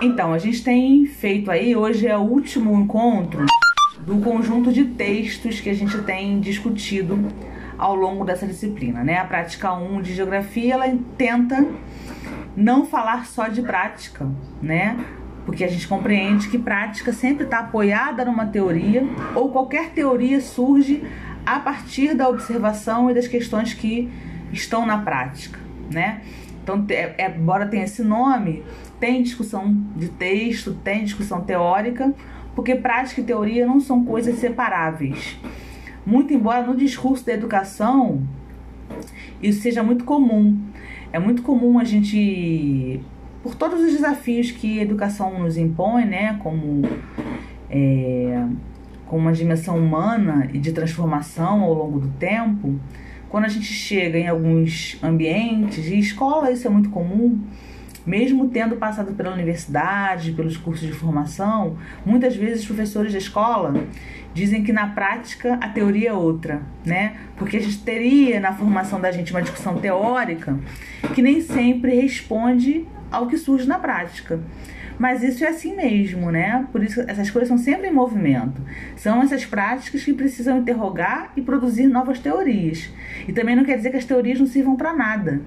Então, a gente tem feito aí, hoje é o último encontro do conjunto de textos que a gente tem discutido ao longo dessa disciplina, né? A prática 1 de geografia, ela tenta não falar só de prática, né? Porque a gente compreende que prática sempre está apoiada numa teoria ou qualquer teoria surge a partir da observação e das questões que estão na prática, né? Então, é, é, embora tenha esse nome, tem discussão de texto, tem discussão teórica, porque prática e teoria não são coisas separáveis. Muito embora no discurso da educação isso seja muito comum. É muito comum a gente, por todos os desafios que a educação nos impõe, né, como é, com uma dimensão humana e de transformação ao longo do tempo, quando a gente chega em alguns ambientes, e escola isso é muito comum, mesmo tendo passado pela universidade, pelos cursos de formação, muitas vezes os professores da escola dizem que na prática a teoria é outra, né? Porque a gente teria na formação da gente uma discussão teórica que nem sempre responde ao que surge na prática. Mas isso é assim mesmo, né? Por isso essas coisas são sempre em movimento. São essas práticas que precisam interrogar e produzir novas teorias. E também não quer dizer que as teorias não sirvam para nada.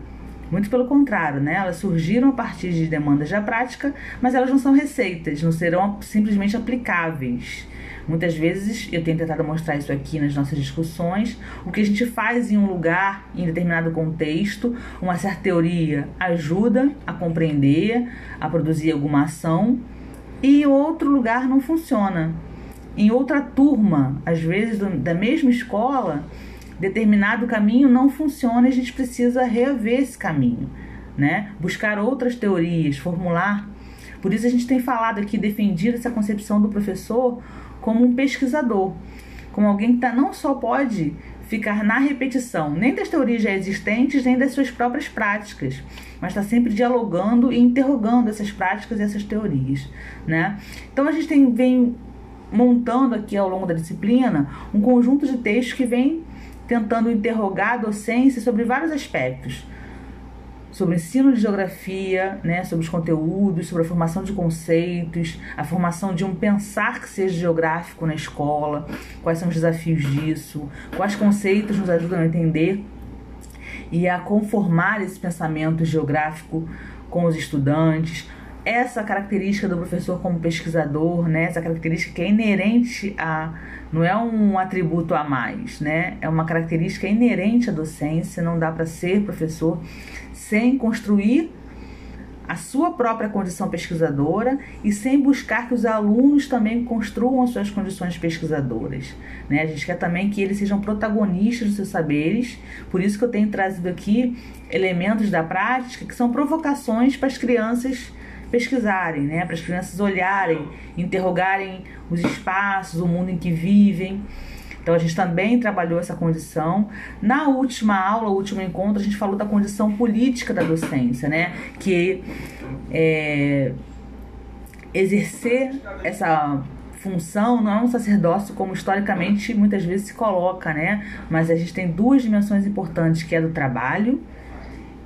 Muito pelo contrário, né? Elas surgiram a partir de demandas da prática, mas elas não são receitas, não serão simplesmente aplicáveis. Muitas vezes, eu tenho tentado mostrar isso aqui nas nossas discussões, o que a gente faz em um lugar, em determinado contexto, uma certa teoria ajuda a compreender, a produzir alguma ação, e em outro lugar não funciona. Em outra turma, às vezes da mesma escola, determinado caminho não funciona e a gente precisa rever esse caminho, né? Buscar outras teorias, formular. Por isso a gente tem falado aqui, defendido essa concepção do professor como um pesquisador, como alguém que tá, não só pode ficar na repetição nem das teorias já existentes, nem das suas próprias práticas, mas está sempre dialogando e interrogando essas práticas e essas teorias, né? Então a gente tem, vem montando aqui ao longo da disciplina um conjunto de textos que vem tentando interrogar a docência sobre vários aspectos, sobre ensino de geografia, né, sobre os conteúdos, sobre a formação de conceitos, a formação de um pensar que seja geográfico na escola, quais são os desafios disso, quais conceitos nos ajudam a entender e a conformar esse pensamento geográfico com os estudantes. Essa característica do professor como pesquisador, né, essa característica que é inerente a não é um atributo a mais, né? É uma característica inerente à docência, não dá para ser professor sem construir a sua própria condição pesquisadora e sem buscar que os alunos também construam as suas condições pesquisadoras. Né? A gente quer também que eles sejam protagonistas dos seus saberes, por isso que eu tenho trazido aqui elementos da prática que são provocações para as crianças pesquisarem, né? para as crianças olharem, interrogarem os espaços, o mundo em que vivem. Então a gente também trabalhou essa condição. Na última aula, último encontro, a gente falou da condição política da docência, né? Que é, exercer essa função não é um sacerdócio como historicamente muitas vezes se coloca, né? Mas a gente tem duas dimensões importantes, que é do trabalho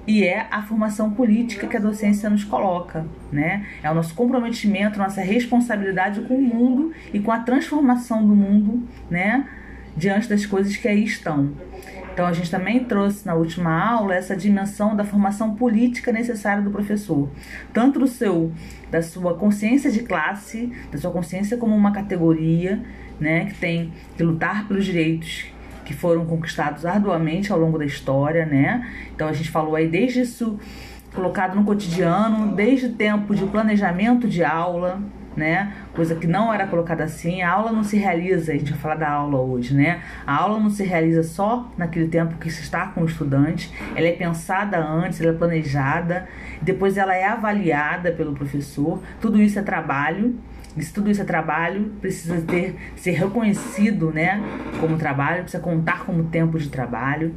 e é a formação política que a docência nos coloca, né? É o nosso comprometimento, nossa responsabilidade com o mundo e com a transformação do mundo, né? Diante das coisas que aí estão. Então a gente também trouxe na última aula essa dimensão da formação política necessária do professor, tanto do seu da sua consciência de classe, da sua consciência como uma categoria, né, que tem que lutar pelos direitos que foram conquistados arduamente ao longo da história, né? Então a gente falou aí desde isso colocado no cotidiano, desde tempo de planejamento de aula, né? Coisa que não era colocada assim. A aula não se realiza, a gente vai falar da aula hoje, né? A aula não se realiza só naquele tempo que se está com o estudante, ela é pensada antes, ela é planejada, depois ela é avaliada pelo professor. Tudo isso é trabalho. Se tudo isso é trabalho, precisa ter ser reconhecido, né, como trabalho, precisa contar como tempo de trabalho.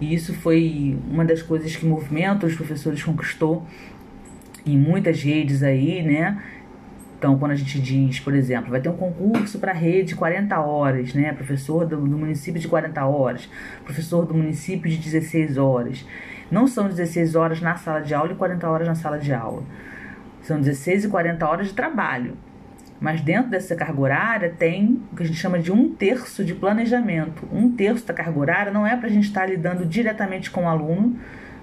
E isso foi uma das coisas que o movimento dos professores conquistou em muitas redes aí, né? Então, quando a gente diz, por exemplo, vai ter um concurso para rede 40 horas, né? Professor do, do, município de 40 horas, professor do município de 16 horas. Não são 16 horas na sala de aula e 40 horas na sala de aula. São 16 e 40 horas de trabalho. Mas dentro dessa carga horária tem o que a gente chama de um terço de planejamento. Um terço da carga horária não é para a gente estar lidando diretamente com o aluno,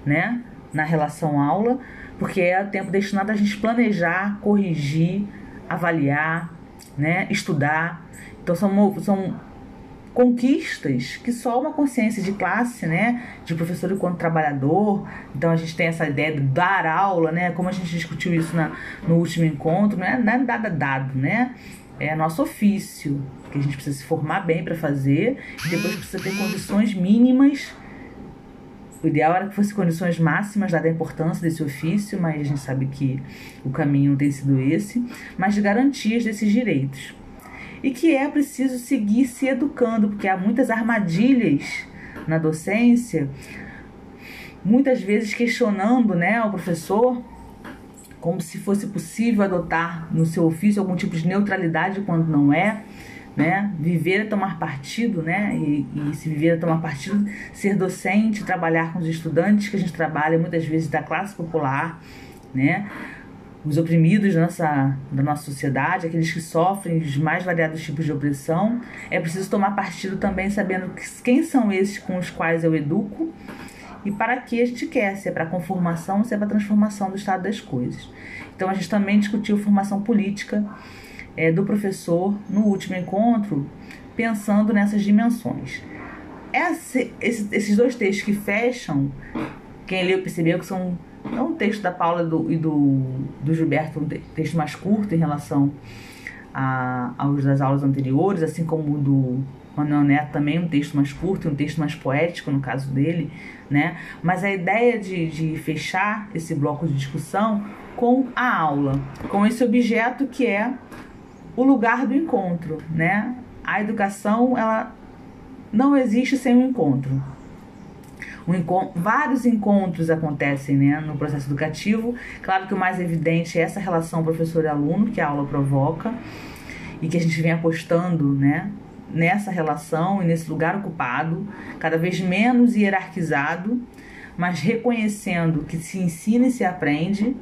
né, na relação aula, porque é o tempo destinado a gente planejar, corrigir, avaliar, né, estudar. Então são, são conquistas que só uma consciência de classe, né, de professor enquanto trabalhador. Então a gente tem essa ideia de dar aula, né, como a gente discutiu isso na, no último encontro, não é nada dado, né? É nosso ofício, que a gente precisa se formar bem para fazer, e depois precisa ter condições mínimas. O ideal era que fosse condições máximas, dada a importância desse ofício, mas a gente sabe que o caminho tem sido esse, mas de garantias desses direitos. E que é preciso seguir se educando, porque há muitas armadilhas na docência, muitas vezes questionando né, o professor como se fosse possível adotar no seu ofício algum tipo de neutralidade quando não é, né? Viver é tomar partido, né? E, e, se viver é tomar partido, ser docente, trabalhar com os estudantes que a gente trabalha muitas vezes da classe popular, né? os oprimidos da nossa, da nossa sociedade, aqueles que sofrem os mais variados tipos de opressão. É preciso tomar partido também sabendo quem são esses com os quais eu educo e para que a gente quer, se é para conformação, se é para transformação do estado das coisas. Então a gente também discutiu formação política é, do professor no último encontro, pensando nessas dimensões. Esse, esse, esses dois textos que fecham, quem leu percebeu que são é um texto da Paula do, e do, do Gilberto, um texto mais curto em relação a, aos das aulas anteriores, assim como o do Manuel Neto também, um texto mais curto e um texto mais poético, no caso dele, né? Mas a ideia de, de fechar esse bloco de discussão com a aula, com esse objeto que é o lugar do encontro, né? A educação, ela não existe sem um encontro. Um encontro, vários encontros acontecem né, no processo educativo. Claro que o mais evidente é essa relação professor-aluno que a aula provoca e que a gente vem apostando né, nessa relação e nesse lugar ocupado, cada vez menos hierarquizado, mas reconhecendo que se ensina e se aprende.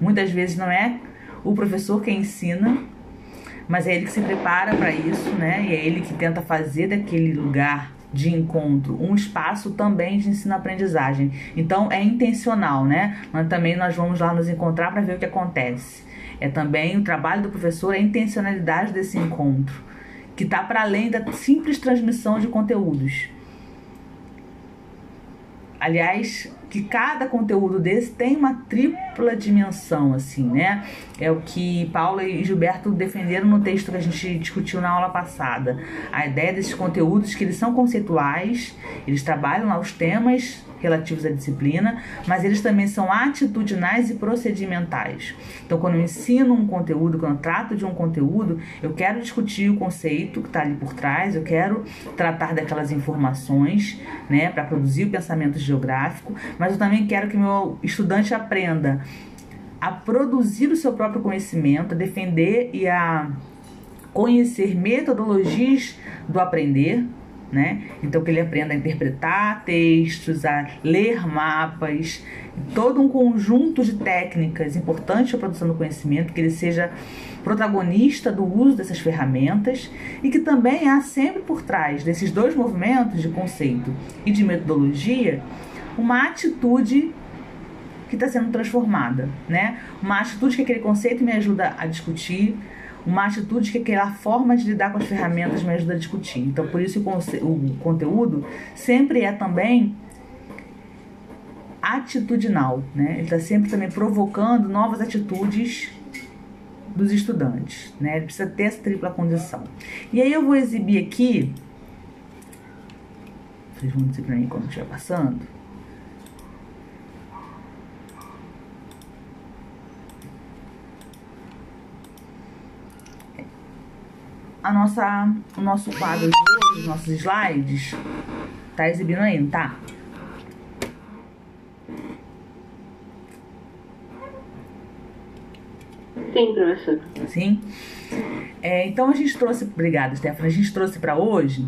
Muitas vezes não é o professor quem ensina, mas é ele que se prepara para isso, né? E é ele que tenta fazer daquele lugar de encontro, um espaço também de ensino-aprendizagem. Então é intencional, né? Mas também nós vamos lá nos encontrar para ver o que acontece. É também o trabalho do professor, a intencionalidade desse encontro, que está para além da simples transmissão de conteúdos. Aliás, que cada conteúdo desse tem uma tripla dimensão, assim, né? É o que Paula e Gilberto defenderam no texto que a gente discutiu na aula passada. A ideia desses conteúdos que eles são conceituais, eles trabalham lá os temas relativos à disciplina, mas eles também são atitudinais e procedimentais. Então, quando eu ensino um conteúdo, quando eu trato de um conteúdo, eu quero discutir o conceito que está ali por trás, eu quero tratar daquelas informações, né, para produzir o pensamento geográfico, mas eu também quero que meu estudante aprenda a produzir o seu próprio conhecimento, a defender e a conhecer metodologias do aprender, né? Então que ele aprenda a interpretar textos, a ler mapas, todo um conjunto de técnicas importantes para a produção do conhecimento, que ele seja protagonista do uso dessas ferramentas e que também há sempre por trás desses dois movimentos de conceito e de metodologia uma atitude que está sendo transformada, né? Uma atitude que aquele conceito me ajuda a discutir, uma atitude que aquela forma de lidar com as ferramentas me ajuda a discutir. Então, por isso o, conteúdo sempre é também atitudinal, né? Ele está sempre também provocando novas atitudes dos estudantes, né? Ele precisa ter essa tripla condição. E aí eu vou exibir aqui, vocês vão dizer para mim quando estiver passando. A nossa, o nosso quadro de hoje, os nossos slides, tá exibindo aí, não tá? Sim, professor. Sim? É, então a gente trouxe, obrigada, Stefano, a gente trouxe para hoje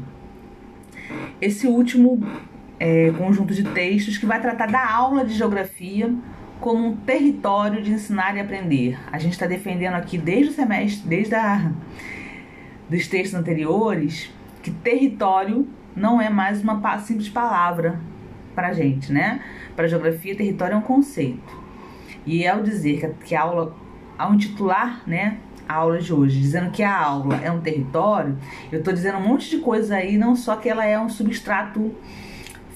esse último é, conjunto de textos que vai tratar da aula de geografia como um território de ensinar e aprender. A gente está defendendo aqui desde o semestre, desde a, dos textos anteriores, que território não é mais uma simples palavra para gente, né? Para geografia, território é um conceito. E ao dizer que, a aula, ao intitular, né, a aula de hoje, dizendo que a aula é um território, eu estou dizendo um monte de coisa aí, não só que ela é um substrato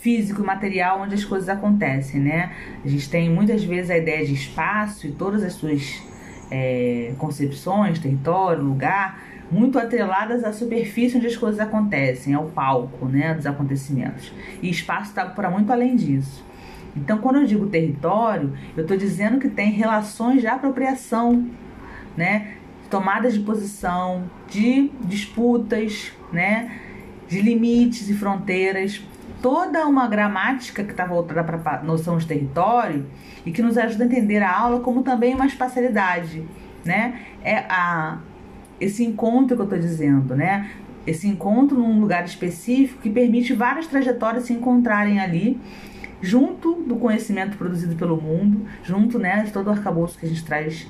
físico, material, onde as coisas acontecem, né? A gente tem muitas vezes a ideia de espaço e todas as suas é, concepções, território, lugar, muito atreladas à superfície onde as coisas acontecem, ao palco, né, dos acontecimentos. E espaço está para muito além disso. Então, quando eu digo território, eu estou dizendo que tem relações de apropriação, né? Tomadas de posição, de disputas, né? De limites e fronteiras. Toda uma gramática que está voltada para a noção de território e que nos ajuda a entender a aula como também uma espacialidade, né? É a, esse encontro que eu estou dizendo, né? Esse encontro num lugar específico que permite várias trajetórias se encontrarem ali junto do conhecimento produzido pelo mundo, junto né, de todo o arcabouço que a gente traz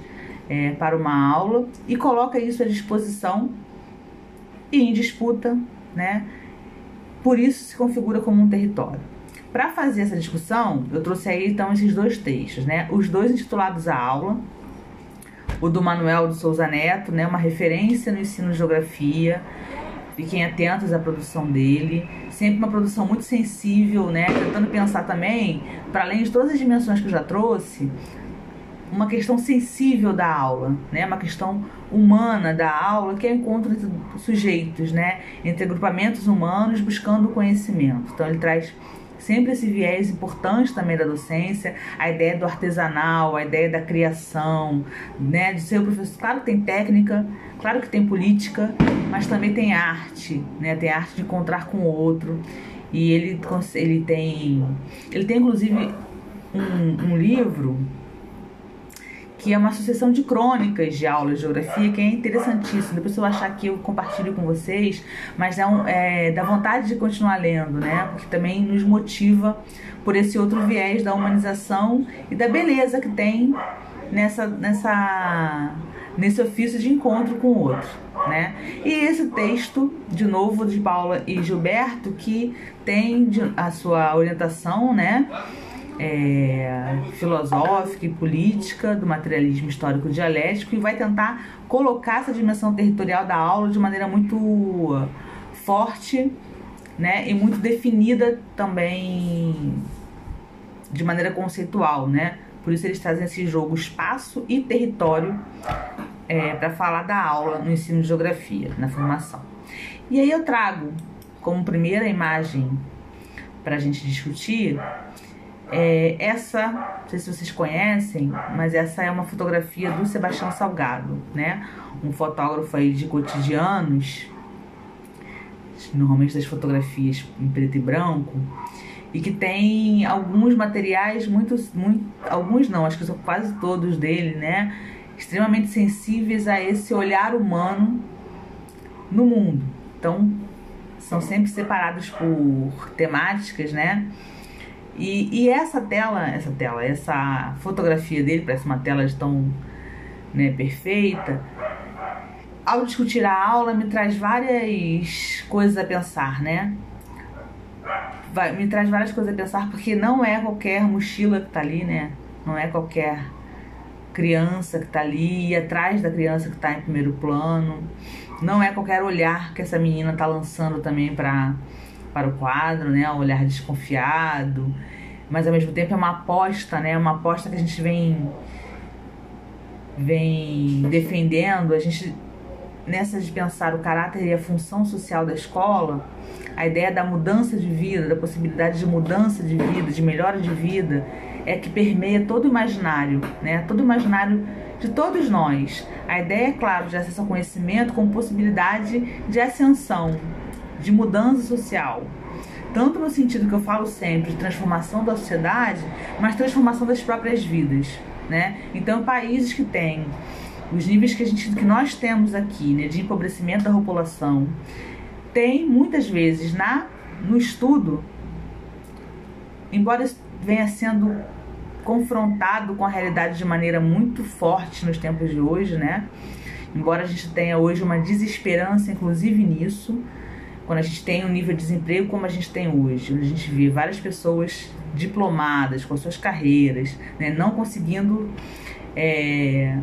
é, para uma aula e coloca isso à disposição e em disputa, né? Por isso se configura como um território. Para fazer essa discussão, eu trouxe aí então esses dois textos, né? Os dois intitulados à aula, o do Manuel de Souza Neto, né? Uma referência no ensino de geografia, Fiquem atentos à produção dele. Sempre uma produção muito sensível, né? Tentando pensar também, para além de todas as dimensões que eu já trouxe, uma questão sensível da aula, né? Uma questão humana da aula, que é o encontro entre sujeitos, né? Entre agrupamentos humanos buscando conhecimento. Então ele traz sempre esse viés importante também da docência, a ideia do artesanal, a ideia da criação, né, de ser o professor. Claro que tem técnica, claro que tem política, mas também tem arte, né, tem arte de encontrar com o outro. E ele, ele tem, ele tem inclusive um, um livro que é uma sucessão de crônicas de aulas de geografia que é interessantíssimo. Depois eu achar aqui eu compartilho com vocês, mas é, um, é dá vontade de continuar lendo, né? Porque também nos motiva por esse outro viés da humanização e da beleza que tem nessa nessa nesse ofício de encontro com o outro, né? E esse texto, de novo, de Paula e Gilberto, que tem a sua orientação, né? É, filosófica e política do materialismo histórico dialético e vai tentar colocar essa dimensão territorial da aula de maneira muito forte né, e muito definida também de maneira conceitual, né? Por isso eles trazem esse jogo espaço e território é, para falar da aula no ensino de geografia, na formação. E aí eu trago como primeira imagem para a gente discutir é, essa, não sei se vocês conhecem, mas essa é uma fotografia do Sebastião Salgado, né? Um fotógrafo aí de cotidianos, normalmente das fotografias em preto e branco, e que tem alguns materiais muito, muito alguns não, acho que são quase todos dele, né? Extremamente sensíveis a esse olhar humano no mundo. Então, são sempre separados por temáticas, né? E, e essa tela, essa tela, essa fotografia dele, parece uma tela de tão né, perfeita. Ao discutir a aula, me traz várias coisas a pensar, né? Vai, me traz várias coisas a pensar, porque não é qualquer mochila que tá ali, né? Não é qualquer criança que tá ali, e atrás da criança que tá em primeiro plano. Não é qualquer olhar que essa menina tá lançando também para para o quadro, né? Um olhar desconfiado, mas ao mesmo tempo é uma aposta, né? Uma aposta que a gente vem vem defendendo, a gente nessa de pensar o caráter e a função social da escola, a ideia da mudança de vida, da possibilidade de mudança de vida, de melhora de vida, é que permeia todo o imaginário, né? Todo o imaginário de todos nós. A ideia, é claro, de acesso ao conhecimento como possibilidade de ascensão, de mudança social. Tanto no sentido que eu falo sempre de transformação da sociedade, mas transformação das próprias vidas, né? Então, países que têm os níveis que, a gente, que nós temos aqui, né, de empobrecimento da população, tem muitas vezes na no estudo embora venha sendo confrontado com a realidade de maneira muito forte nos tempos de hoje, né? Embora a gente tenha hoje uma desesperança, inclusive nisso, quando a gente tem um nível de desemprego como a gente tem hoje, onde a gente vê várias pessoas diplomadas com suas carreiras, né, não conseguindo é,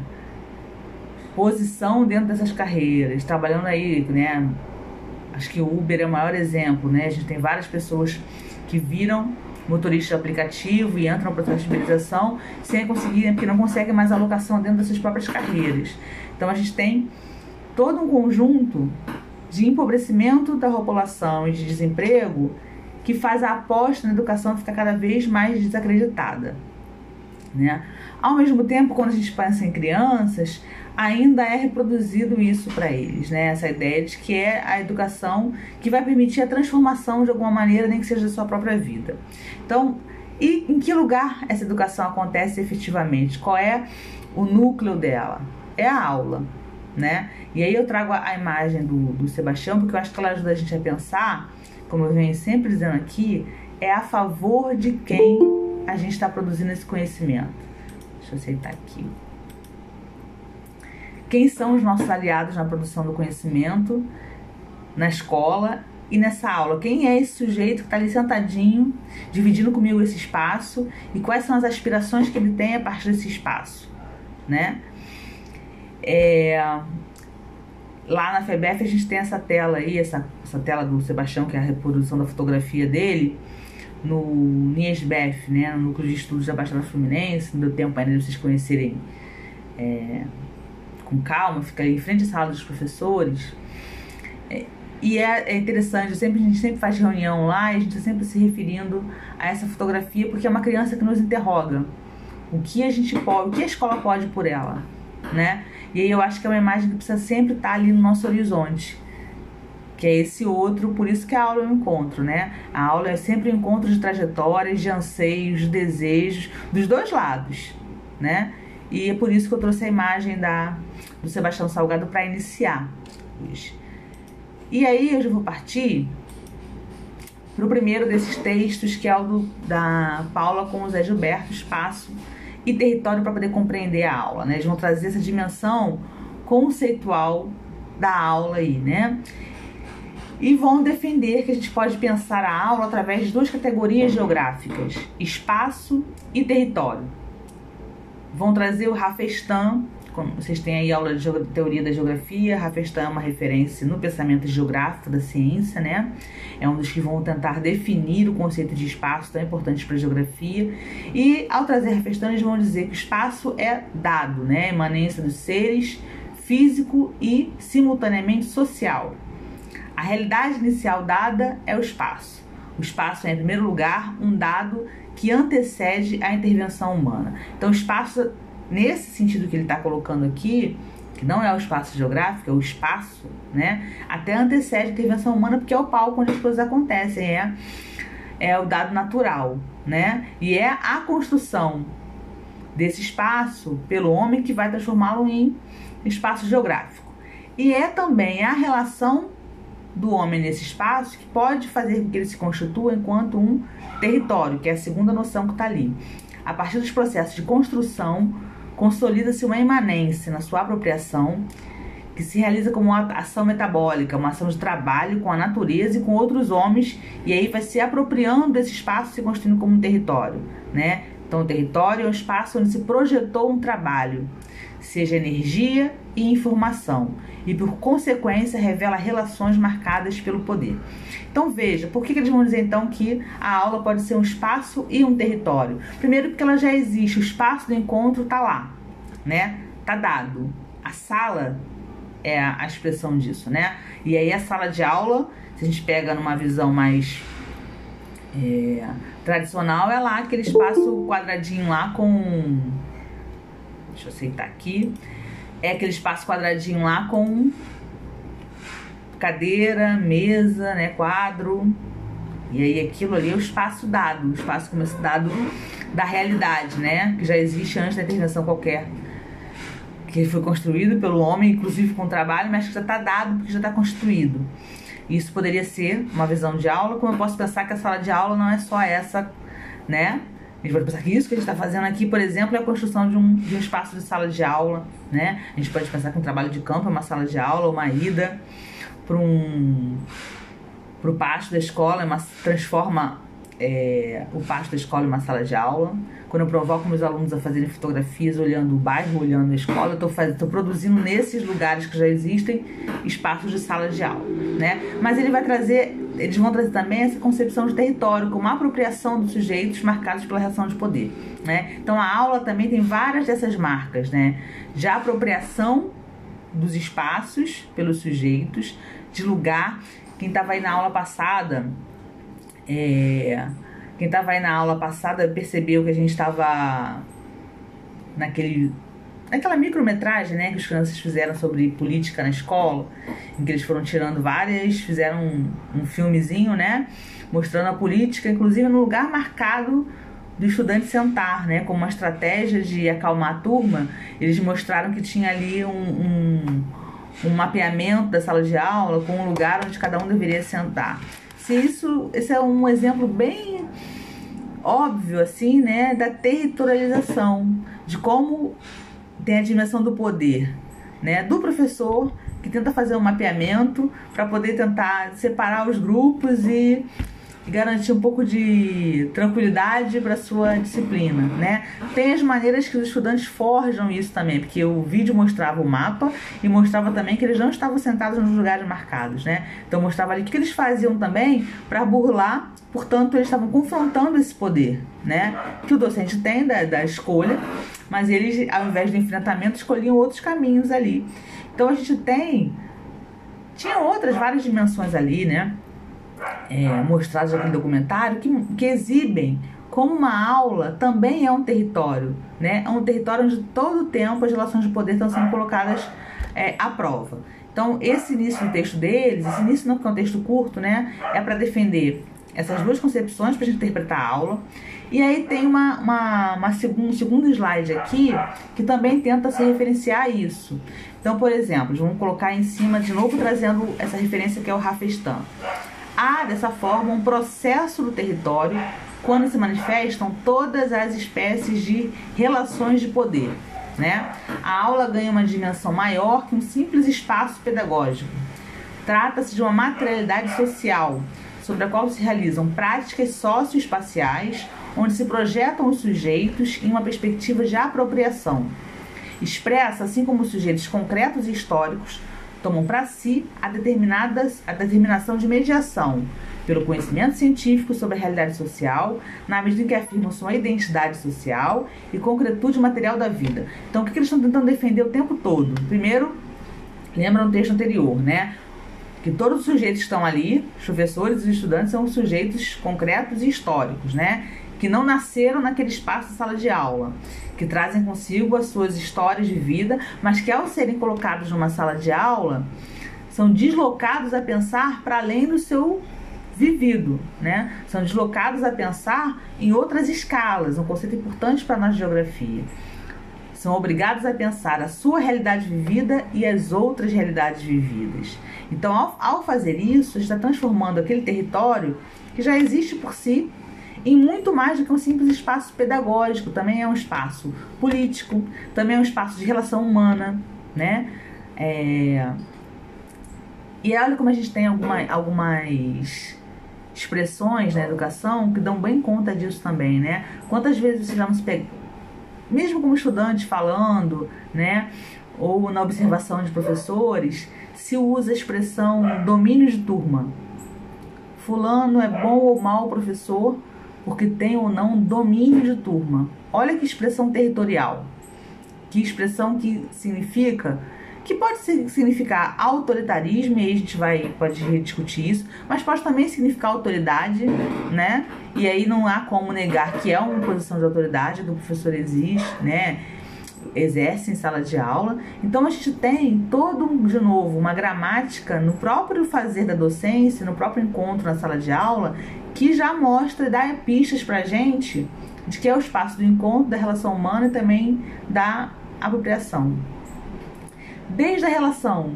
posição dentro dessas carreiras, trabalhando aí, né? Acho que o Uber é o maior exemplo, né? A gente tem várias pessoas que viram motorista aplicativo e entram para a transibilização sem conseguir, porque não conseguem mais alocação dentro das suas próprias carreiras. Então a gente tem todo um conjunto de empobrecimento da população e de desemprego que faz a aposta na educação ficar cada vez mais desacreditada. Né? Ao mesmo tempo, quando a gente pensa em crianças, ainda é reproduzido isso para eles, né? Essa ideia de que é a educação que vai permitir a transformação de alguma maneira, nem que seja da sua própria vida. Então, e em que lugar essa educação acontece efetivamente? Qual é o núcleo dela? É a aula, né? E aí eu trago a, imagem do, do Sebastião, porque eu acho que ela ajuda a gente a pensar, como eu venho sempre dizendo aqui, é a favor de quem a gente está produzindo esse conhecimento. Deixa eu aceitar aqui quem são os nossos aliados na produção do conhecimento na escola e nessa aula. Quem é esse sujeito que está ali sentadinho, dividindo comigo esse espaço e quais são as aspirações que ele tem a partir desse espaço, né? É, lá na FEBEF a gente tem essa tela aí, essa, essa tela do Sebastião, que é a reprodução da fotografia dele, no NIESBEF, né, no Núcleo de Estudos da Baixada Fluminense, não deu tempo ainda de vocês conhecerem é, com calma, fica em frente à sala dos professores. É, e é, é, interessante, sempre, a gente sempre faz reunião lá e a gente está sempre se referindo a essa fotografia porque é uma criança que nos interroga. O que a gente pode, o que a escola pode por ela, né? E aí eu acho que é uma imagem que precisa sempre estar tá ali no nosso horizonte. Que é esse outro, por isso que a aula é um encontro, né? A aula é sempre um encontro de trajetórias, de anseios, de desejos, dos dois lados, né? E é por isso que eu trouxe a imagem da, do Sebastião Salgado para iniciar hoje. E aí eu vou partir para o primeiro desses textos, que é o do, da Paula com o Zé Gilberto, Espaço e Território para poder compreender a aula. Né? Eles vão trazer essa dimensão conceitual da aula aí, né? E vão defender que a gente pode pensar a aula através de duas categorias geográficas: espaço e território vão trazer o Rafestan, vocês têm aí aula de teoria da geografia, Rafestan é uma referência no pensamento geográfico da ciência, né? É um dos que vão tentar definir o conceito de espaço tão importante para a geografia. E ao trazer Rafestan, eles vão dizer que o espaço é dado, né? Emanência dos seres, físico e simultaneamente social. A realidade inicial dada é o espaço. O espaço é, em primeiro lugar, um dado que antecede a intervenção humana. Então, o espaço, nesse sentido que ele está colocando aqui, que não é o espaço geográfico, é o espaço, né? Até antecede a intervenção humana, porque é o palco onde as coisas acontecem, é, é o dado natural, né? E é a construção desse espaço pelo homem que vai transformá-lo em espaço geográfico. E é também a relação do homem nesse espaço que pode fazer com que ele se constitua enquanto um território, que é a segunda noção que está ali. A partir dos processos de construção, consolida-se uma imanência na sua apropriação, que se realiza como uma ação metabólica, uma ação de trabalho com a natureza e com outros homens, e aí vai se apropriando desse espaço se construindo como um território, né? Então, o território é um espaço onde se projetou um trabalho, seja energia e informação, e por consequência revela relações marcadas pelo poder. Então veja, por que, eles vão dizer então que a aula pode ser um espaço e um território? Primeiro porque ela já existe, o espaço do encontro está lá, né? Tá dado. A sala é a expressão disso, né? E aí a sala de aula, se a gente pega numa visão mais é, tradicional, é lá aquele espaço quadradinho lá com Deixa eu aceitar aqui. É aquele espaço quadradinho lá com cadeira, mesa, né, quadro. E aí aquilo ali é o espaço dado, o espaço como esse dado da realidade, né, que já existe antes da intervenção qualquer. Que foi construído pelo homem, inclusive com trabalho, mas que já está dado porque já está construído. Isso poderia ser uma visão de aula, como eu posso pensar que a sala de aula não é só essa né? Gente pode pensar que isso que a gente está fazendo aqui, por exemplo, é a construção de um, de um espaço de sala de aula, né? A gente pode pensar que um trabalho de campo é uma sala de aula, uma ida para um para o pátio da escola, é uma, transforma é, o pátio da escola em uma sala de aula. Quando eu provoco meus alunos a fazerem fotografias olhando o bairro, olhando a escola, eu estou produzindo nesses lugares que já existem espaços de sala de aula, né? Mas ele vai trazer, eles vão trazer também essa concepção de território como apropriação dos sujeitos marcados pela relação de poder, né? Então a aula também tem várias dessas marcas, né? De apropriação dos espaços pelos sujeitos, de lugar quem estava aí na aula passada, é, quem estava aí na aula passada percebeu que a gente estava naquele naquela micrometragem né, que os crianças fizeram sobre política na escola, em que eles foram tirando várias, fizeram um, um filmezinho, né, mostrando a política, inclusive no lugar marcado do estudante sentar, né, como uma estratégia de acalmar a turma, eles mostraram que tinha ali um, um um mapeamento da sala de aula com um lugar onde cada um deveria sentar. Se isso, esse é um exemplo bem óbvio assim, né, da territorialização, de como tem a dimensão do poder, né, do professor que tenta fazer um mapeamento para poder tentar separar os grupos e garantir um pouco de tranquilidade para sua disciplina, né? Tem as maneiras que os estudantes forjam isso também, porque o vídeo mostrava o mapa e mostrava também que eles não estavam sentados nos lugares marcados, né? Então mostrava ali o que eles faziam também para burlar, portanto eles estavam confrontando esse poder, né? Que o docente tem da, da escolha, mas eles, ao invés do enfrentamento, escolhiam outros caminhos ali. Então a gente tem tinha outras várias dimensões ali, né? É, mostrados naquele documentário que, que exibem como uma aula também é um território, né? É um território onde todo o tempo as relações de poder estão sendo colocadas é, à prova. Então, esse início do texto deles, esse início não porque é um texto curto, né? É para defender essas duas concepções para a gente interpretar a aula. E aí tem uma, uma, uma segundo, um segundo slide aqui que também tenta se referenciar a isso. Então, por exemplo, vamos colocar em cima de novo trazendo essa referência que é o Rafestan. Há, dessa forma, um processo do território quando se manifestam todas as espécies de relações de poder. Né? A aula ganha uma dimensão maior que um simples espaço pedagógico. Trata-se de uma materialidade social, sobre a qual se realizam práticas socioespaciais, onde se projetam os sujeitos em uma perspectiva de apropriação. Expressa, assim como os sujeitos concretos e históricos, tomam para si a, determinadas, a determinação de mediação pelo conhecimento científico sobre a realidade social, na medida em que afirmam sua identidade social e concretude material da vida. Então, o que eles estão tentando defender o tempo todo? Primeiro, lembra no texto anterior, né? Que todos os sujeitos que estão ali, os professores e estudantes, são sujeitos concretos e históricos, né? Que não nasceram naquele espaço de sala de aula que trazem consigo as suas histórias de vida, mas que ao serem colocados numa sala de aula, são deslocados a pensar para além do seu vivido, né? São deslocados a pensar em outras escalas, um conceito importante para a nossa geografia. São obrigados a pensar a sua realidade vivida e as outras realidades vividas. Então, ao, ao fazer isso, está transformando aquele território que já existe por si em muito mais do que um simples espaço pedagógico, também é um espaço político, também é um espaço de relação humana, né? É... E olha como a gente tem alguma, algumas expressões na educação que dão bem conta disso também, né? Quantas vezes você já nos pega, mesmo como estudante falando, né? Ou na observação de professores, se usa a expressão domínio de turma. Fulano é bom ou mau professor porque tem ou não domínio de turma. Olha que expressão territorial. Que expressão que significa que pode significar autoritarismo, e a gente vai pode rediscutir isso, mas pode também significar autoridade, né? E aí não há como negar que é uma posição de autoridade do professor existe, né? Exerce em sala de aula. Então a gente tem todo, de novo, uma gramática no próprio fazer da docência, no próprio encontro na sala de aula, que já mostra, dá pistas pra gente de que é o espaço do encontro, da relação humana e também da apropriação. Desde a relação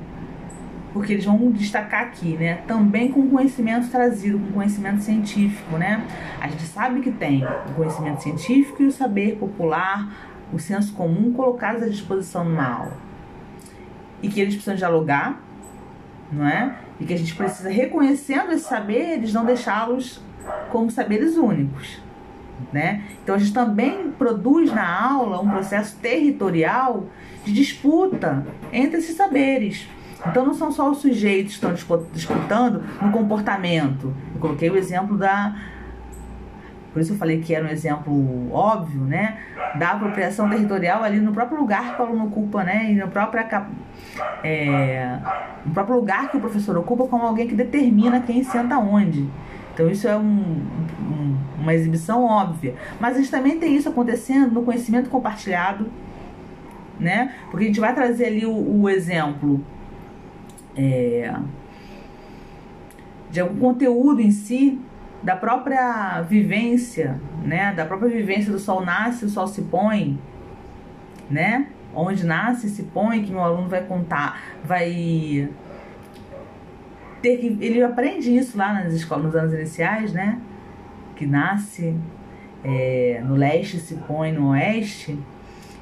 porque eles vão destacar aqui, né? Também com conhecimento trazido, com conhecimento científico, né? A gente sabe que tem o conhecimento científico e o saber popular, o senso comum colocados à disposição numa aula. E que eles precisam dialogar, não é? E que a gente precisa, reconhecendo esse saber, eles não deixá-los como saberes únicos. Né? Então a gente também produz na aula um processo territorial de disputa entre esses saberes. Então não são só os sujeitos que estão disputando no comportamento. Eu coloquei o exemplo da. Por isso eu falei que era um exemplo óbvio, né? Da apropriação territorial ali no próprio lugar que o aluno ocupa, né? E no próprio, é, no próprio lugar que o professor ocupa como alguém que determina quem senta onde. Então isso é um, um, uma exibição óbvia. Mas a gente também tem isso acontecendo no conhecimento compartilhado, né? Porque a gente vai trazer ali o, o exemplo é, de algum conteúdo em si, da própria vivência, né? Da própria vivência do sol nasce, o sol se põe, né? Onde nasce se põe, que meu aluno vai contar, vai ter que. Ele aprende isso lá nas escolas, nos anos iniciais, né? Que nasce é, no leste, se põe no oeste.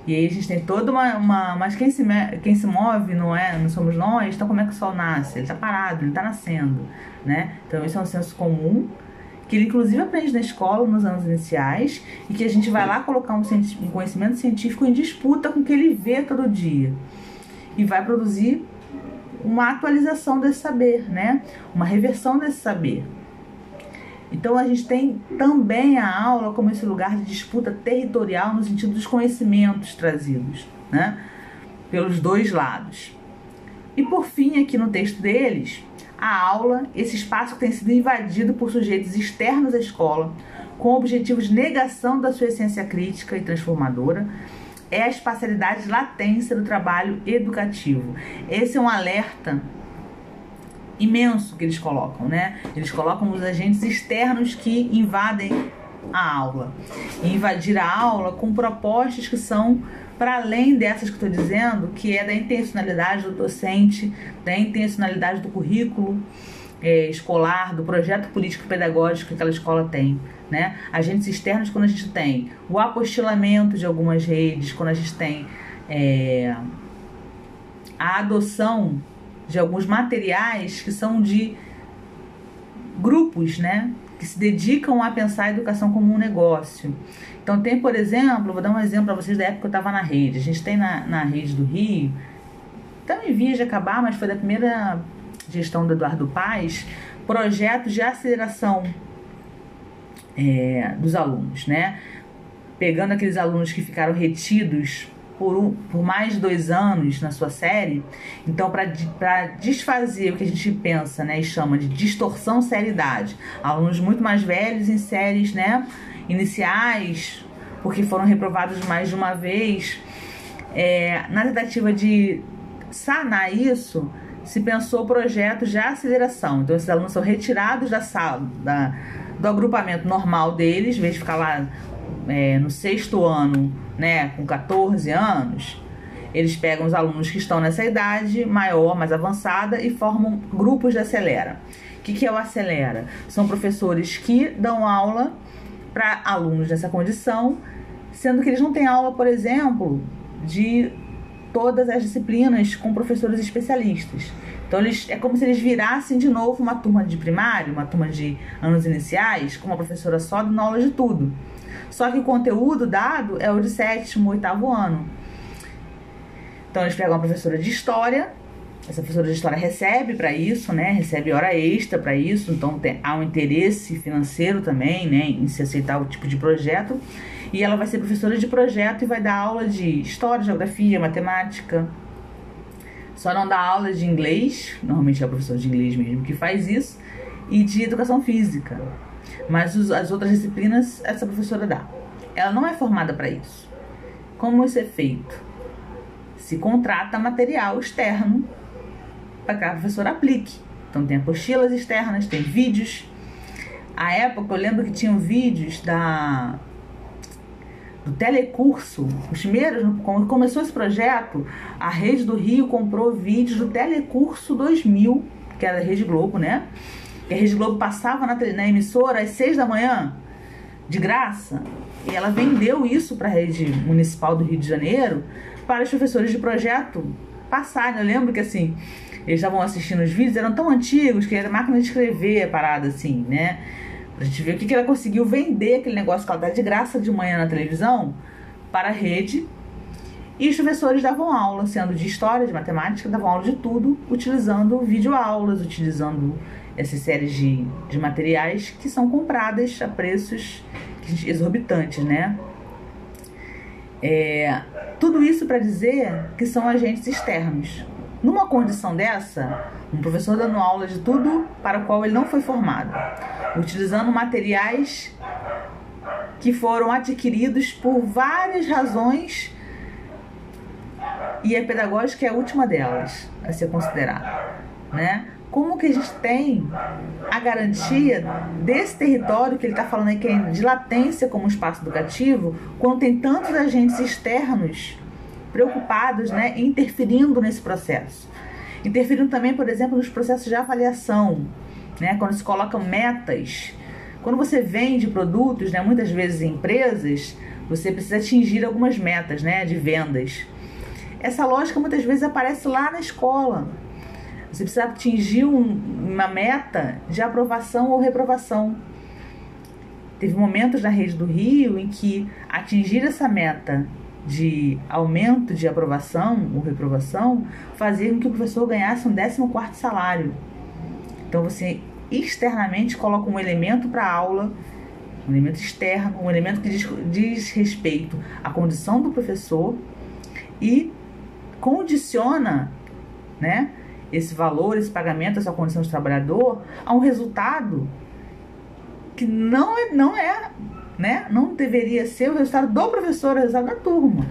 E aí a gente tem toda uma. uma mas quem se, quem se move não é, não somos nós, então como é que o sol nasce? Ele está parado, ele está nascendo. Né? Então isso é um senso comum que ele inclusive aprende na escola nos anos iniciais e que a gente vai lá colocar um, um conhecimento científico em disputa com o que ele vê todo dia. E vai produzir uma atualização desse saber, né? Uma reversão desse saber. Então a gente tem também a aula como esse lugar de disputa territorial no sentido dos conhecimentos trazidos, né? Pelos dois lados. E por fim, aqui no texto deles, a aula, esse espaço que tem sido invadido por sujeitos externos à escola, com objetivos de negação da sua essência crítica e transformadora, é a espacialidade latência do trabalho educativo. Esse é um alerta imenso que eles colocam, né? Eles colocam os agentes externos que invadem a aula. E invadir a aula com propostas que são para além dessas que estou dizendo, que é da intencionalidade do docente, da intencionalidade do currículo é, escolar, do projeto político-pedagógico que aquela escola tem. Né? Agentes externos, quando a gente tem o apostilamento de algumas redes, quando a gente tem é, a adoção de alguns materiais que são de grupos, né? Que se dedicam a pensar a educação como um negócio. Então, tem, por exemplo, vou dar um exemplo para vocês da época que eu estava na rede. A gente tem na, na rede do Rio, também via de acabar, mas foi da primeira gestão do Eduardo Paz, projetos de aceleração é, dos alunos, né? Pegando aqueles alunos que ficaram retidos por, um, por mais de dois anos na sua série. Então, para desfazer o que a gente pensa né, e chama de distorção série-idade, alunos muito mais velhos em séries né, iniciais, porque foram reprovados mais de uma vez, é, na tentativa de sanar isso, se pensou projetos de aceleração. Então, esses alunos são retirados da sala, da, do agrupamento normal deles, em vez de ficar lá é, no sexto ano né, com 14 anos, eles pegam os alunos que estão nessa idade maior, mais avançada e formam grupos de acelera. O que, que é o acelera? São professores que dão aula para alunos nessa condição, sendo que eles não têm aula, por exemplo, de todas as disciplinas com professores especialistas. Então eles, é como se eles virassem de novo uma turma de primário, uma turma de anos iniciais, com uma professora só dando aula de tudo. Só que o conteúdo dado é o de sétimo, oitavo ano. Então eles pegam uma professora de história, essa professora de história recebe para isso, né? Recebe hora extra para isso, então tem, há um interesse financeiro também, né, em se aceitar o tipo de projeto. E ela vai ser professora de projeto e vai dar aula de história, geografia, matemática. Só não dá aula de inglês, normalmente é a professora de inglês mesmo que faz isso, e de educação física. Mas os, as outras disciplinas essa professora dá. Ela não é formada para isso. Como isso é feito? Se contrata material externo para que a professora aplique. Então tem apostilas externas, tem vídeos. A época eu lembro que tinham vídeos da do telecurso, os primeiros, quando começou esse projeto, a Rede do Rio comprou vídeos do Telecurso 2000, que era a Rede Globo, né? E a Rede Globo passava na, na emissora às seis da manhã, de graça, e ela vendeu isso para a rede municipal do Rio de Janeiro para os professores de projeto passarem. Eu lembro que assim, eles estavam assistindo os vídeos, eram tão antigos que era máquina de escrever a parada assim, né? Pra gente que, que ela conseguiu vender aquele negócio que ela dá de graça de manhã na televisão para a rede. E os professores davam aula, sendo de história, de matemática, davam aula de tudo, utilizando videoaulas, utilizando essas séries de, de materiais que são compradas a preços exorbitantes, né? É, tudo isso para dizer que são agentes externos. Numa condição dessa, um professor dando aula de tudo para o qual ele não foi formado, utilizando materiais que foram adquiridos por várias razões e a pedagógica é a última delas a ser considerada, né? Como que a gente tem a garantia desse território que ele está falando aí que é de latência como espaço educativo, quando tem tantos agentes externos preocupados, né, interferindo nesse processo. Interferindo também, por exemplo, nos processos de avaliação, né, quando se colocam metas. Quando você vende produtos, né, muitas vezes em empresas, você precisa atingir algumas metas, né, de vendas. Essa lógica muitas vezes aparece lá na escola. Você precisa atingir um, uma meta de aprovação ou reprovação. Teve momentos na rede do Rio em que atingir essa meta de aumento de aprovação ou reprovação fazia com que o professor ganhasse um 14 salário. Então você externamente coloca um elemento para a aula, um elemento externo, um elemento que diz, diz respeito à condição do professor e condiciona, né, esse valor, esse pagamento, essa condição de trabalhador a um resultado que não é, não é né? Não deveria ser o resultado do professor, o resultado da turma.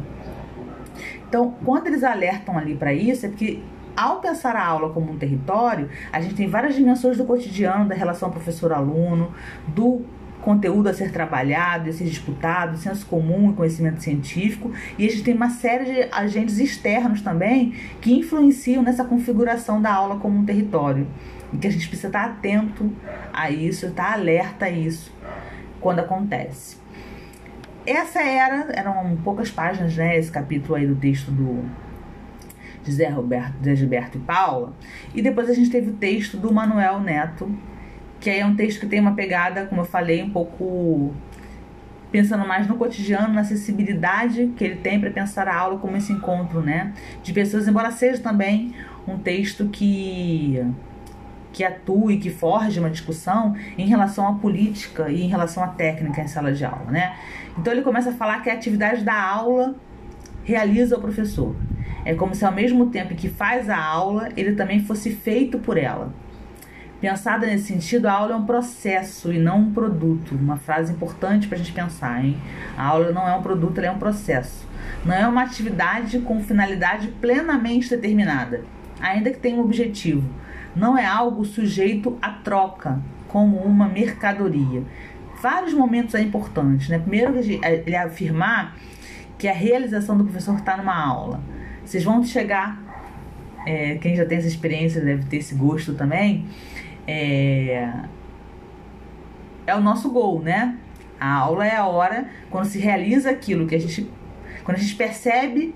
Então, quando eles alertam ali para isso, é porque ao pensar a aula como um território, a gente tem várias dimensões do cotidiano, da relação professor-aluno, do conteúdo a ser trabalhado, a ser disputado, senso comum e conhecimento científico, e a gente tem uma série de agentes externos também que influenciam nessa configuração da aula como um território. E que a gente precisa estar atento a isso, estar alerta a isso quando acontece. Essa era, eram poucas páginas, né? Esse capítulo aí do texto do Zé Roberto, Zé Gilberto e Paula. E depois a gente teve o texto do Manuel Neto, que aí é um texto que tem uma pegada, como eu falei, um pouco pensando mais no cotidiano, na acessibilidade que ele tem para pensar a aula como esse encontro, né? De pessoas, embora seja também um texto que que atue, que forge uma discussão em relação à política e em relação à técnica em sala de aula, né? Então ele começa a falar que a atividade da aula realiza o professor. É como se ao mesmo tempo que faz a aula, ele também fosse feito por ela. Pensada nesse sentido, a aula é um processo e não um produto. Uma frase importante para a gente pensar, hein? A aula não é um produto, ela é um processo. Não é uma atividade com finalidade plenamente determinada, ainda que tenha um objetivo não é algo sujeito a troca, como uma mercadoria. Vários momentos é importante, né? Primeiro, ele afirmar que a realização do professor está numa aula. Vocês vão chegar, é, quem já tem essa experiência deve ter esse gosto também, é, é o nosso gol, né? A aula é a hora quando se realiza aquilo que a gente, quando a gente percebe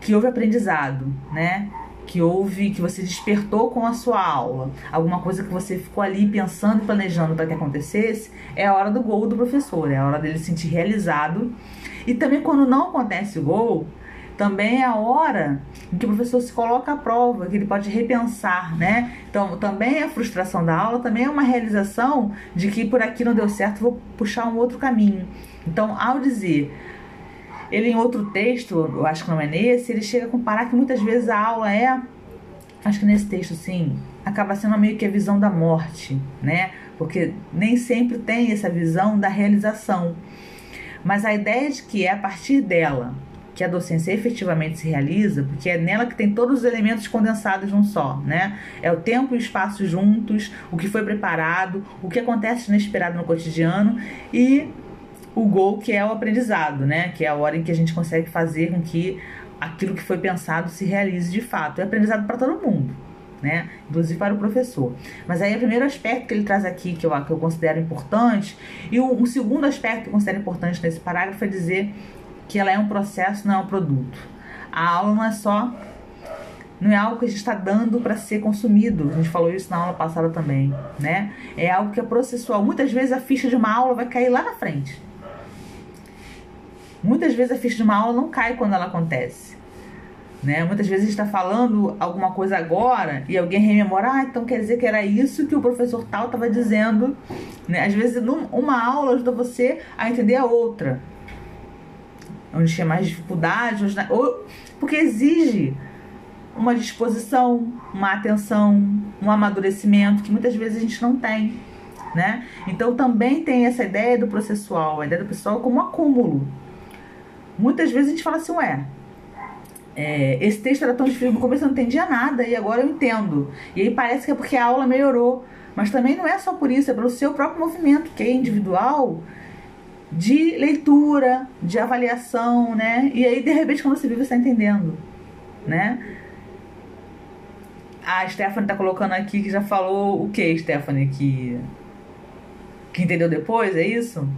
que houve aprendizado, né? Que houve, que você despertou com a sua aula, alguma coisa que você ficou ali pensando e planejando para que acontecesse, é a hora do gol do professor, é a hora dele se sentir realizado. E também quando não acontece o gol, também é a hora em que o professor se coloca à prova, que ele pode repensar, né? Então, também a frustração da aula também é uma realização de que por aqui não deu certo, vou puxar um outro caminho. Então, ao dizer ele, em outro texto, eu acho que não é nesse, ele chega a comparar que muitas vezes a aula é, acho que nesse texto, sim, acaba sendo meio que a visão da morte, né? Porque nem sempre tem essa visão da realização. Mas a ideia de que é a partir dela que a docência efetivamente se realiza, porque é nela que tem todos os elementos condensados num só, né? É o tempo e o espaço juntos, o que foi preparado, o que acontece inesperado no cotidiano e o gol que é o aprendizado, né? Que é a hora em que a gente consegue fazer com que aquilo que foi pensado se realize de fato. É aprendizado para todo mundo, né? Inclusive para o professor. Mas aí o primeiro aspecto que ele traz aqui, que eu, que eu considero importante, e o, o segundo aspecto que eu considero importante nesse parágrafo é dizer que ela é um processo, não é um produto. A aula não é só não é algo que a gente está dando para ser consumido. A gente falou isso na aula passada também, né? É algo que é processual. Muitas vezes a ficha de uma aula vai cair lá na frente. Muitas vezes a ficha de uma aula não cai quando ela acontece. Né? Muitas vezes está falando alguma coisa agora e alguém rememora, ah, então quer dizer que era isso que o professor tal estava dizendo. Né? Às vezes uma aula ajuda você a entender a outra. Onde tinha mais dificuldade, ou, porque exige uma disposição, uma atenção, um amadurecimento que muitas vezes a gente não tem. Né? Então também tem essa ideia do processual, a ideia do processual como acúmulo. Muitas vezes a gente fala assim, ué, é, esse texto era tão difícil no começo eu não entendia nada e agora eu entendo. E aí parece que é porque a aula melhorou. Mas também não é só por isso, é pelo seu próprio movimento, que é individual, de leitura, de avaliação, né? E aí, de repente, quando você vive, você está entendendo, né? A Stephanie tá colocando aqui que já falou o que, Stephanie? Que, que entendeu depois, é isso?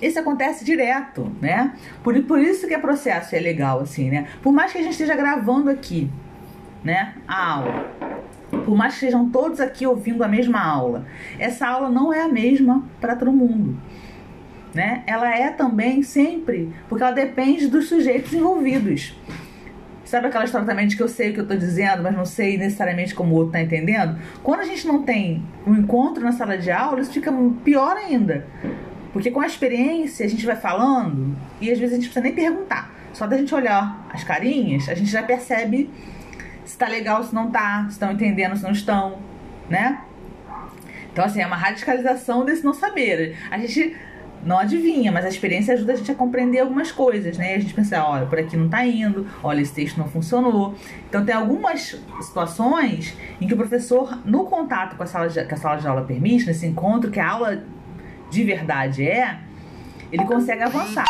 Isso acontece direto, né? Por, por isso que é processo é legal, assim, né? Por mais que a gente esteja gravando aqui, né? A aula. Por mais que estejam todos aqui ouvindo a mesma aula, essa aula não é a mesma para todo mundo. Né? Ela é também sempre, porque ela depende dos sujeitos envolvidos. Sabe aquela história também de que eu sei o que eu estou dizendo, mas não sei necessariamente como o outro está entendendo? Quando a gente não tem um encontro na sala de aula, isso fica pior ainda. Porque com a experiência a gente vai falando e às vezes a gente precisa nem perguntar. Só da gente olhar as carinhas, a gente já percebe se tá legal, se não tá, se estão entendendo, se não estão, né? Então, assim, é uma radicalização desse não saber. A gente não adivinha, mas a experiência ajuda a gente a compreender algumas coisas, né? A gente pensa, olha, por aqui não tá indo, olha, esse texto não funcionou. Então tem algumas situações em que o professor, no contato com a sala de, que a sala de aula permite, nesse encontro que a aula de verdade é, ele consegue avançar.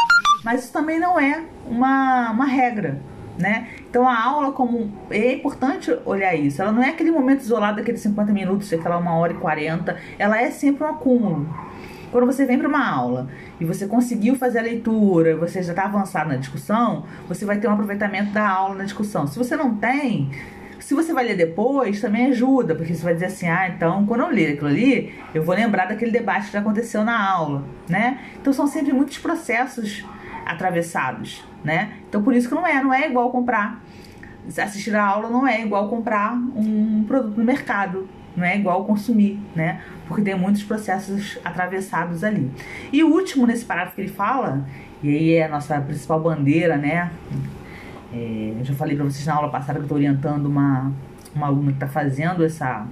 Mas isso também não é uma, uma regra, né? Então a aula como é importante olhar isso. Ela não é aquele momento isolado daqueles 50 minutos, aquela uma hora e 40, ela é sempre um acúmulo. Quando você vem para uma aula e você conseguiu fazer a leitura, você já está avançado na discussão, você vai ter um aproveitamento da aula na discussão. Se você não tem, se você vai ler depois, também ajuda, porque você vai dizer assim: ah, então quando eu ler aquilo ali, eu vou lembrar daquele debate que já aconteceu na aula, né? Então são sempre muitos processos atravessados, né? Então por isso que não é, não é igual comprar. Assistir a aula não é igual comprar um produto no mercado, não é igual consumir, né? Porque tem muitos processos atravessados ali. E o último nesse parágrafo que ele fala, e aí é a nossa principal bandeira, né? É, eu já falei para vocês na aula passada que eu estou orientando uma, uma aluna que está fazendo essa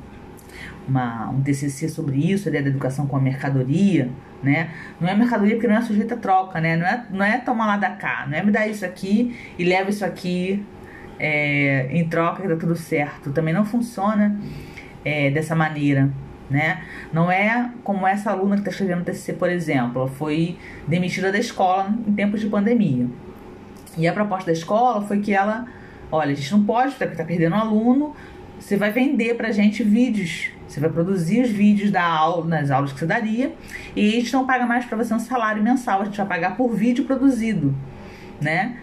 uma, um TCC sobre isso, a ideia da educação com a mercadoria, né? Não é mercadoria porque não é sujeita a troca, né? Não é, não é tomar lá da cá, não é me dar isso aqui e leva isso aqui é, em troca que tá tudo certo. Também não funciona é, dessa maneira, né? Não é como essa aluna que está escrevendo TCC, por exemplo, ela foi demitida da escola em tempos de pandemia. E a proposta da escola foi que ela, olha, a gente não pode, porque tá perdendo um aluno, você vai vender pra gente vídeos. Você vai produzir os vídeos da aula, nas aulas que você daria, e a gente não paga mais para você um salário mensal, a gente vai pagar por vídeo produzido, né?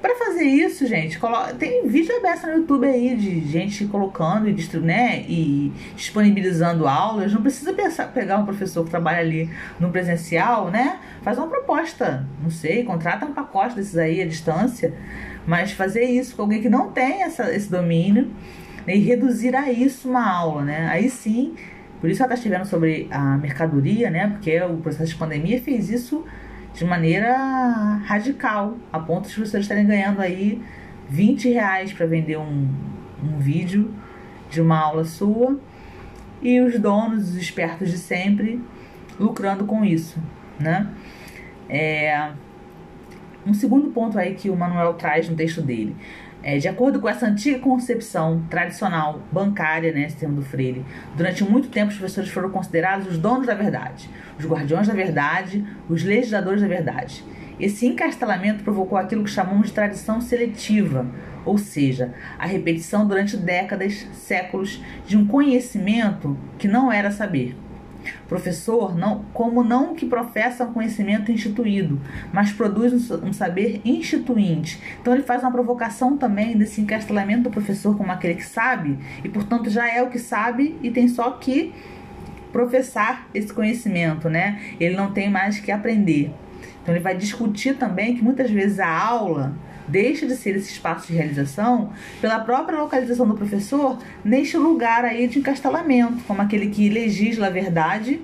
Para fazer isso, gente, tem vídeo aberto no YouTube aí de gente colocando e, né, e disponibilizando aulas. Não precisa pensar, pegar um professor que trabalha ali no presencial, né? Faz uma proposta, não sei, contrata um pacote desses aí à distância. Mas fazer isso com alguém que não tem essa, esse domínio né, e reduzir a isso uma aula, né? Aí sim, por isso ela está escrevendo sobre a mercadoria, né? Porque o processo de pandemia fez isso de maneira radical, a ponto de vocês estarem ganhando aí 20 reais para vender um, um vídeo de uma aula sua e os donos, os espertos de sempre, lucrando com isso, né? É, um segundo ponto aí que o Manuel traz no texto dele. É, de acordo com essa antiga concepção tradicional bancária, né, termo do Freire, durante muito tempo os professores foram considerados os donos da verdade, os guardiões da verdade, os legisladores da verdade. Esse encastelamento provocou aquilo que chamamos de tradição seletiva, ou seja, a repetição durante décadas, séculos, de um conhecimento que não era saber. Professor, não, como não que professa um conhecimento instituído, mas produz um, um saber instituinte. Então ele faz uma provocação também desse encastelamento do professor como aquele que sabe, e portanto já é o que sabe e tem só que professar esse conhecimento, né? Ele não tem mais que aprender. Então ele vai discutir também que muitas vezes a aula deixa de ser esse espaço de realização pela própria localização do professor neste lugar aí de encastelamento, como aquele que legisla a verdade,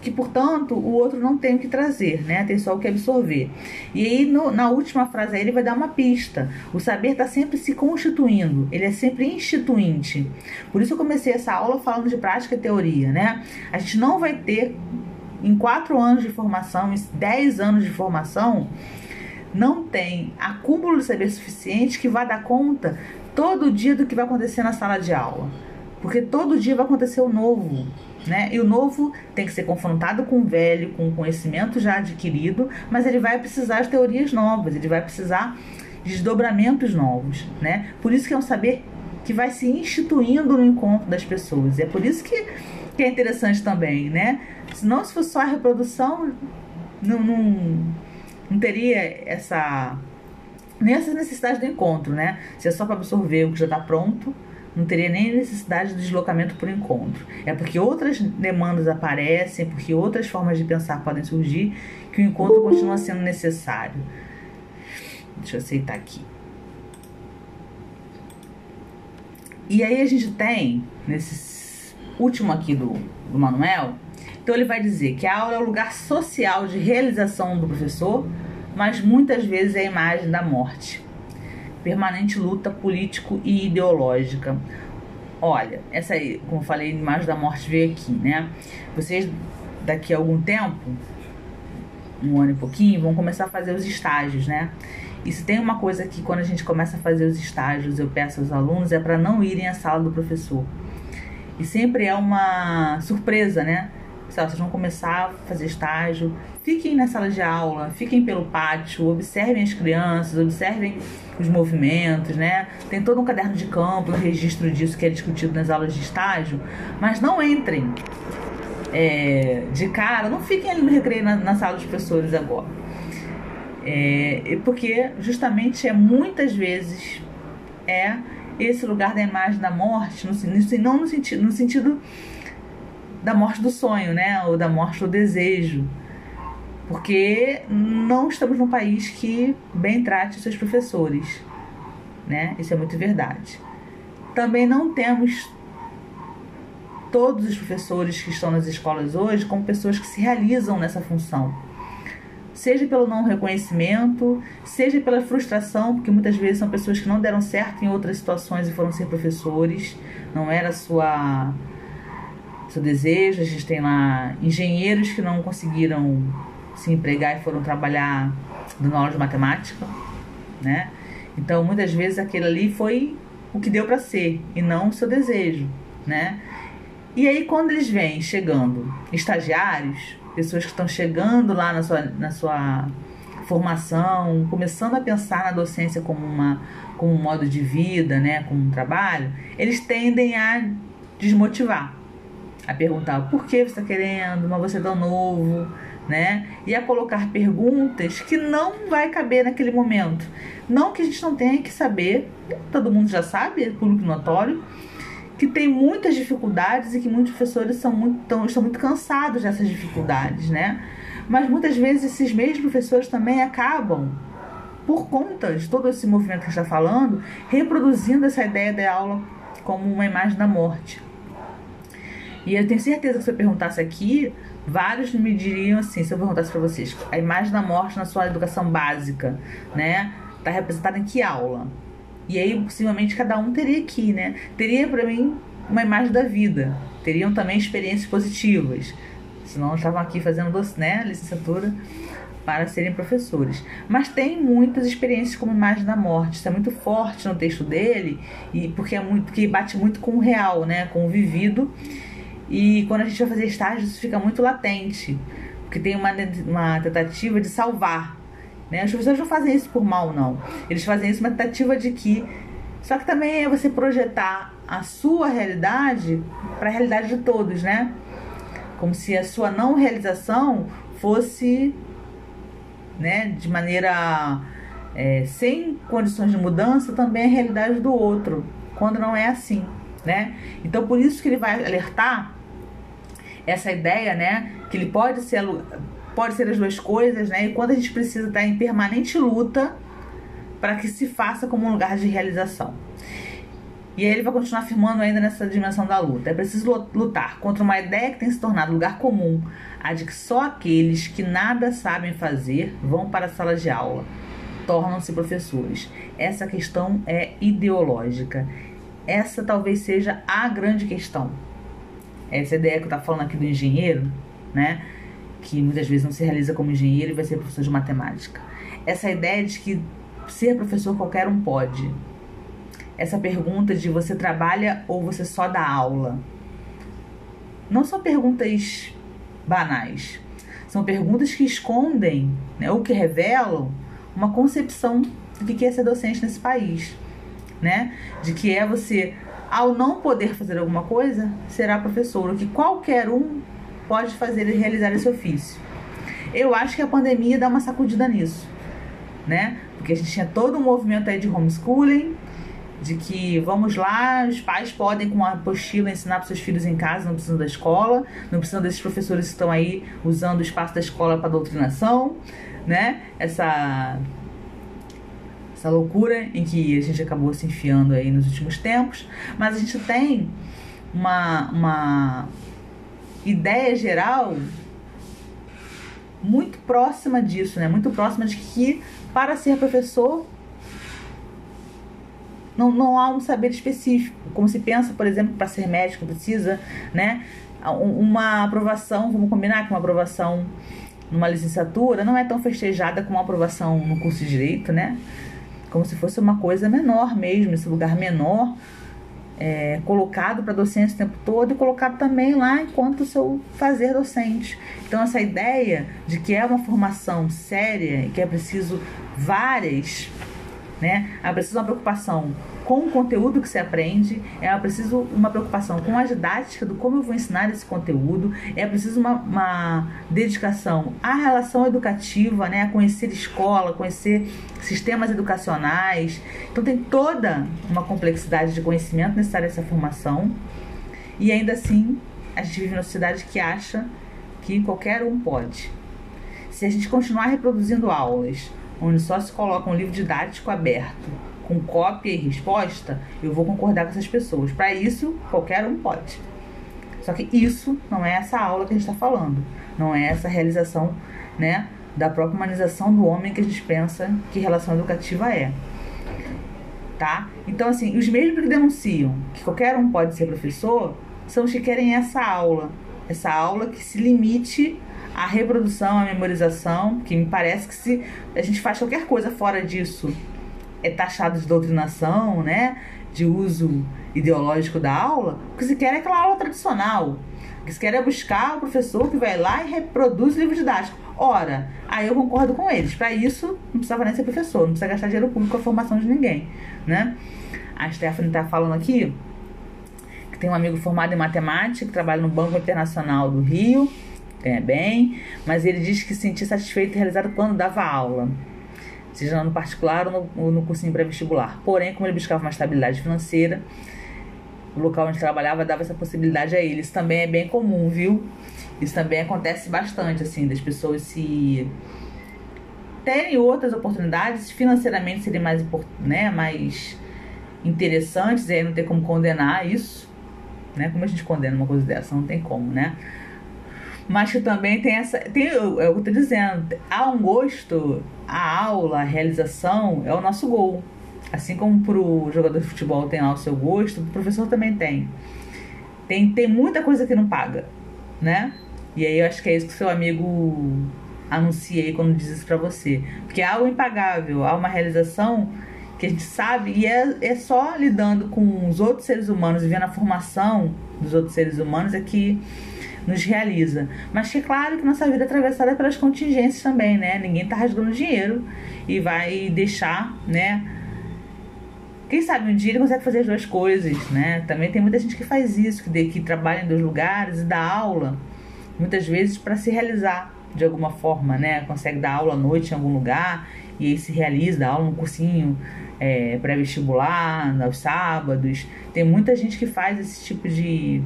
que portanto o outro não tem o que trazer, né? Tem só o que absorver. E aí no, na última frase aí ele vai dar uma pista. O saber está sempre se constituindo, ele é sempre instituinte. Por isso eu comecei essa aula falando de prática e teoria, né? A gente não vai ter em quatro anos de formação, em dez anos de formação, não tem acúmulo de saber suficiente que vá dar conta todo dia do que vai acontecer na sala de aula. Porque todo dia vai acontecer o novo, né? E o novo tem que ser confrontado com o velho, com o conhecimento já adquirido, mas ele vai precisar de teorias novas, ele vai precisar de desdobramentos novos, né? Por isso que é um saber que vai se instituindo no encontro das pessoas. E é por isso que, que é interessante também, né? Senão, se fosse só a reprodução, não, não não teria essa nem essa necessidade do encontro, né? Se é só para absorver o que já está pronto, não teria nem necessidade de deslocamento por encontro. É porque outras demandas aparecem, porque outras formas de pensar podem surgir, que o encontro continua sendo necessário. Deixa eu aceitar aqui. E aí a gente tem, nesse último aqui do, do Manuel, então ele vai dizer que a aula é o lugar social de realização do professor, mas muitas vezes é a imagem da morte. Permanente luta político e ideológica. Olha, essa aí, como eu falei, a imagem da morte veio aqui, né? Vocês daqui a algum tempo, um ano e pouquinho, vão começar a fazer os estágios, né? E se tem uma coisa que quando a gente começa a fazer os estágios, eu peço aos alunos, é para não irem à sala do professor. E sempre é uma surpresa, né? Vocês vão começar a fazer estágio, fiquem na sala de aula, fiquem pelo pátio, observem as crianças, observem os movimentos, né? Tem todo um caderno de campo, um registro disso que é discutido nas aulas de estágio, mas não entrem é, de cara, não fiquem ali no recreio na, na sala dos professores agora. É, porque justamente é muitas vezes é esse lugar da imagem da morte, no, não no sentido, no sentido da morte do sonho, né? Ou da morte do desejo. Porque não estamos num país que bem trate seus professores, né? Isso é muito verdade. Também não temos todos os professores que estão nas escolas hoje como pessoas que se realizam nessa função. Seja pelo não reconhecimento, seja pela frustração, porque muitas vezes são pessoas que não deram certo em outras situações e foram ser professores, não era sua seu desejo. A gente tem lá engenheiros que não conseguiram se empregar e foram trabalhar dando aula de matemática, né? Então, muitas vezes aquele ali foi o que deu para ser e não o seu desejo, né? E aí, quando eles vêm chegando, estagiários, pessoas que estão chegando lá na sua, na sua formação, começando a pensar na docência como, uma, como um modo de vida, né, como um trabalho, eles tendem a desmotivar a perguntar por que você está querendo, mas você é tão novo, né? E a colocar perguntas que não vai caber naquele momento. Não que a gente não tenha que saber, todo mundo já sabe, é público notório, que tem muitas dificuldades e que muitos professores são muito, tão, estão muito cansados dessas dificuldades, né? Mas muitas vezes esses mesmos professores também acabam, por conta de todo esse movimento que a gente está falando, reproduzindo essa ideia da aula como uma imagem da morte. E eu tenho certeza que se eu perguntasse aqui, vários me diriam assim, se eu perguntasse para vocês, a imagem da morte na sua educação básica, né? Tá representada em que aula? E aí, possivelmente, cada um teria aqui, né? Teria para mim uma imagem da vida. Teriam também experiências positivas. Senão estavam aqui fazendo, né, licenciatura para serem professores. Mas tem muitas experiências como imagem da morte. Isso é muito forte no texto dele, e porque é muito que bate muito com o real, né? Com o vivido. E quando a gente vai fazer estágio, isso fica muito latente. Porque tem uma, uma tentativa de salvar. Né? Os professores não fazem isso por mal, não. Eles fazem isso uma tentativa de que. Só que também é você projetar a sua realidade para a realidade de todos, né? Como se a sua não realização fosse né, de maneira é, sem condições de mudança, também a realidade do outro, quando não é assim, né? Então por isso que ele vai alertar essa ideia, né, que ele pode ser pode ser as duas coisas, né? E quando a gente precisa estar em permanente luta para que se faça como um lugar de realização. E aí ele vai continuar afirmando ainda nessa dimensão da luta. É preciso lutar contra uma ideia que tem se tornado lugar comum, a de que só aqueles que nada sabem fazer vão para a sala de aula, tornam-se professores. Essa questão é ideológica. Essa talvez seja a grande questão. Essa ideia que eu estou falando aqui do engenheiro, né? Que muitas vezes não se realiza como engenheiro e vai ser professor de matemática. Essa ideia de que ser professor qualquer um pode essa pergunta de você trabalha ou você só dá aula. Não são perguntas banais, são perguntas que escondem né, ou que revelam uma concepção do que é ser docente nesse país, né? De que é você, ao não poder fazer alguma coisa, será professor, o que qualquer um pode fazer e realizar esse ofício. Eu acho que a pandemia dá uma sacudida nisso, né? Porque a gente tinha todo um movimento aí de homeschooling, de que vamos lá, os pais podem com uma apostila ensinar para seus filhos em casa, não precisam da escola, não precisam desses professores que estão aí usando o espaço da escola para doutrinação, né? Essa essa loucura em que a gente acabou se enfiando aí nos últimos tempos, mas a gente tem uma, uma ideia geral muito próxima disso, né? Muito próxima de que para ser professor não, não há um saber específico. Como se pensa, por exemplo, para ser médico precisa, né? Uma aprovação, vamos combinar que uma aprovação numa licenciatura não é tão festejada como uma aprovação no curso de direito, né? Como se fosse uma coisa menor mesmo, esse lugar menor, é, colocado para docência o tempo todo e colocado também lá enquanto o seu fazer docente. Então, essa ideia de que é uma formação séria e que é preciso várias né? É preciso uma preocupação com o conteúdo que se aprende, é preciso uma preocupação com a didática do como eu vou ensinar esse conteúdo, é preciso uma, uma dedicação à relação educativa, né? a conhecer escola, conhecer sistemas educacionais. Então tem toda uma complexidade de conhecimento necessária essa formação. E ainda assim, a gente vive numa sociedade que acha que qualquer um pode. Se a gente continuar reproduzindo aulas onde só se coloca um livro didático aberto com cópia e resposta, eu vou concordar com essas pessoas. Para isso, qualquer um pode. Só que isso não é essa aula que a gente está falando. Não é essa realização né, da própria humanização do homem que a gente pensa que relação educativa é. Tá? Então, assim, os mesmos que denunciam que qualquer um pode ser professor são os que querem essa aula. Essa aula que se limite a reprodução, a memorização, que me parece que se a gente faz qualquer coisa fora disso é taxado de doutrinação, né? De uso ideológico da aula, o que se quer é aquela aula tradicional. O que se quer é buscar o professor que vai lá e reproduz o livro didático. Ora, aí eu concordo com eles. Para isso, não precisava nem ser professor, não precisa gastar dinheiro público com a formação de ninguém, né? A Stephanie está falando aqui que tem um amigo formado em matemática que trabalha no Banco Internacional do Rio ganha bem, mas ele diz que se sentia satisfeito e realizado quando dava aula, seja no particular ou no, no cursinho pré-vestibular. Porém, como ele buscava uma estabilidade financeira, o local onde trabalhava dava essa possibilidade a ele. Isso também é bem comum, viu? Isso também acontece bastante, assim, das pessoas se terem outras oportunidades, financeiramente serem mais, né, mais interessantes, e aí não tem como condenar isso, né? Como a gente condena uma coisa dessa? Não tem como, né? Mas que também tem essa. Tem, é o que eu tô dizendo, há um gosto, a aula, a realização é o nosso gol. Assim como pro jogador de futebol tem lá o seu gosto, o professor também tem. Tem, tem muita coisa que não paga, né? E aí eu acho que é isso que seu amigo anunciei quando disse isso para você. Porque é algo impagável, há uma realização que a gente sabe e é, é só lidando com os outros seres humanos e vendo a formação dos outros seres humanos é que nos realiza. Mas que claro que nossa vida é atravessada pelas contingências também, né? Ninguém tá rasgando dinheiro e vai deixar, né? Quem sabe um dia ele consegue fazer as duas coisas, né? Também tem muita gente que faz isso, que, que trabalha em dois lugares e dá aula, muitas vezes para se realizar de alguma forma, né? Consegue dar aula à noite em algum lugar e aí se realiza, dá aula num cursinho é, pré-vestibular, aos sábados. Tem muita gente que faz esse tipo de,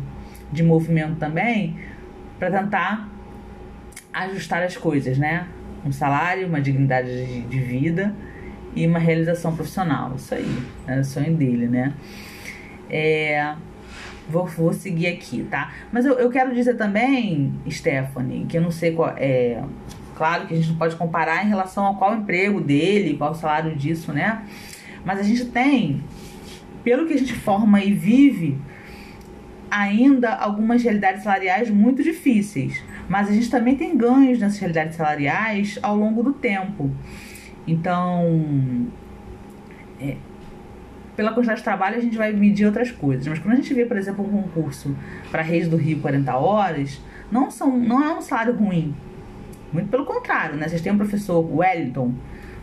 de movimento também para tentar ajustar as coisas, né? Um salário, uma dignidade de, de vida e uma realização profissional. Isso aí, é o sonho dele, né? É, vou, vou seguir aqui, tá? Mas eu, eu quero dizer também, Stephanie, que eu não sei qual é. Claro que a gente não pode comparar em relação ao qual emprego dele, qual o salário disso, né? Mas a gente tem, pelo que a gente forma e vive, ainda algumas realidades salariais muito difíceis. Mas a gente também tem ganhos nessas realidades salariais ao longo do tempo. Então, é, pela quantidade de trabalho a gente vai medir outras coisas. Mas quando a gente vê, por exemplo, um concurso para Reis do Rio 40 horas, não, são, não é um salário ruim. Muito pelo contrário, né? Vocês têm um professor Wellington,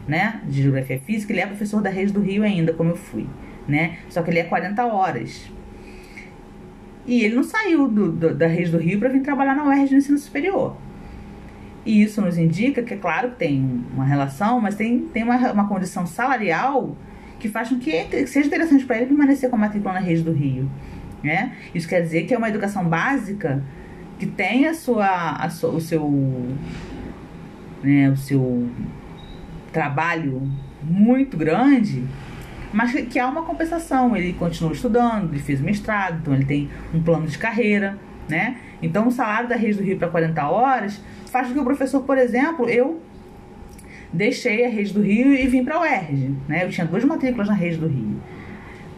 né, de Geografia Física, ele é professor da Reis do Rio ainda, como eu fui, né? Só que ele é 40 horas. E ele não saiu do, do, da Reis do Rio para vir trabalhar na UERJ no ensino superior. E isso nos indica que, é claro, que tem uma relação, mas tem, tem uma, uma condição salarial que faz com que seja interessante para ele permanecer com a matrícula na rede do Rio. Né? Isso quer dizer que é uma educação básica que tem a sua, a sua, o seu né, o seu trabalho muito grande, mas que, há uma compensação. Ele continua estudando, ele fez mestrado, então ele tem um plano de carreira, né? Então o salário da Rede do Rio para 40 horas faz com que o professor, por exemplo, eu deixei a Rede do Rio e vim para a UERJ, né? Eu tinha duas matrículas na Rede do Rio.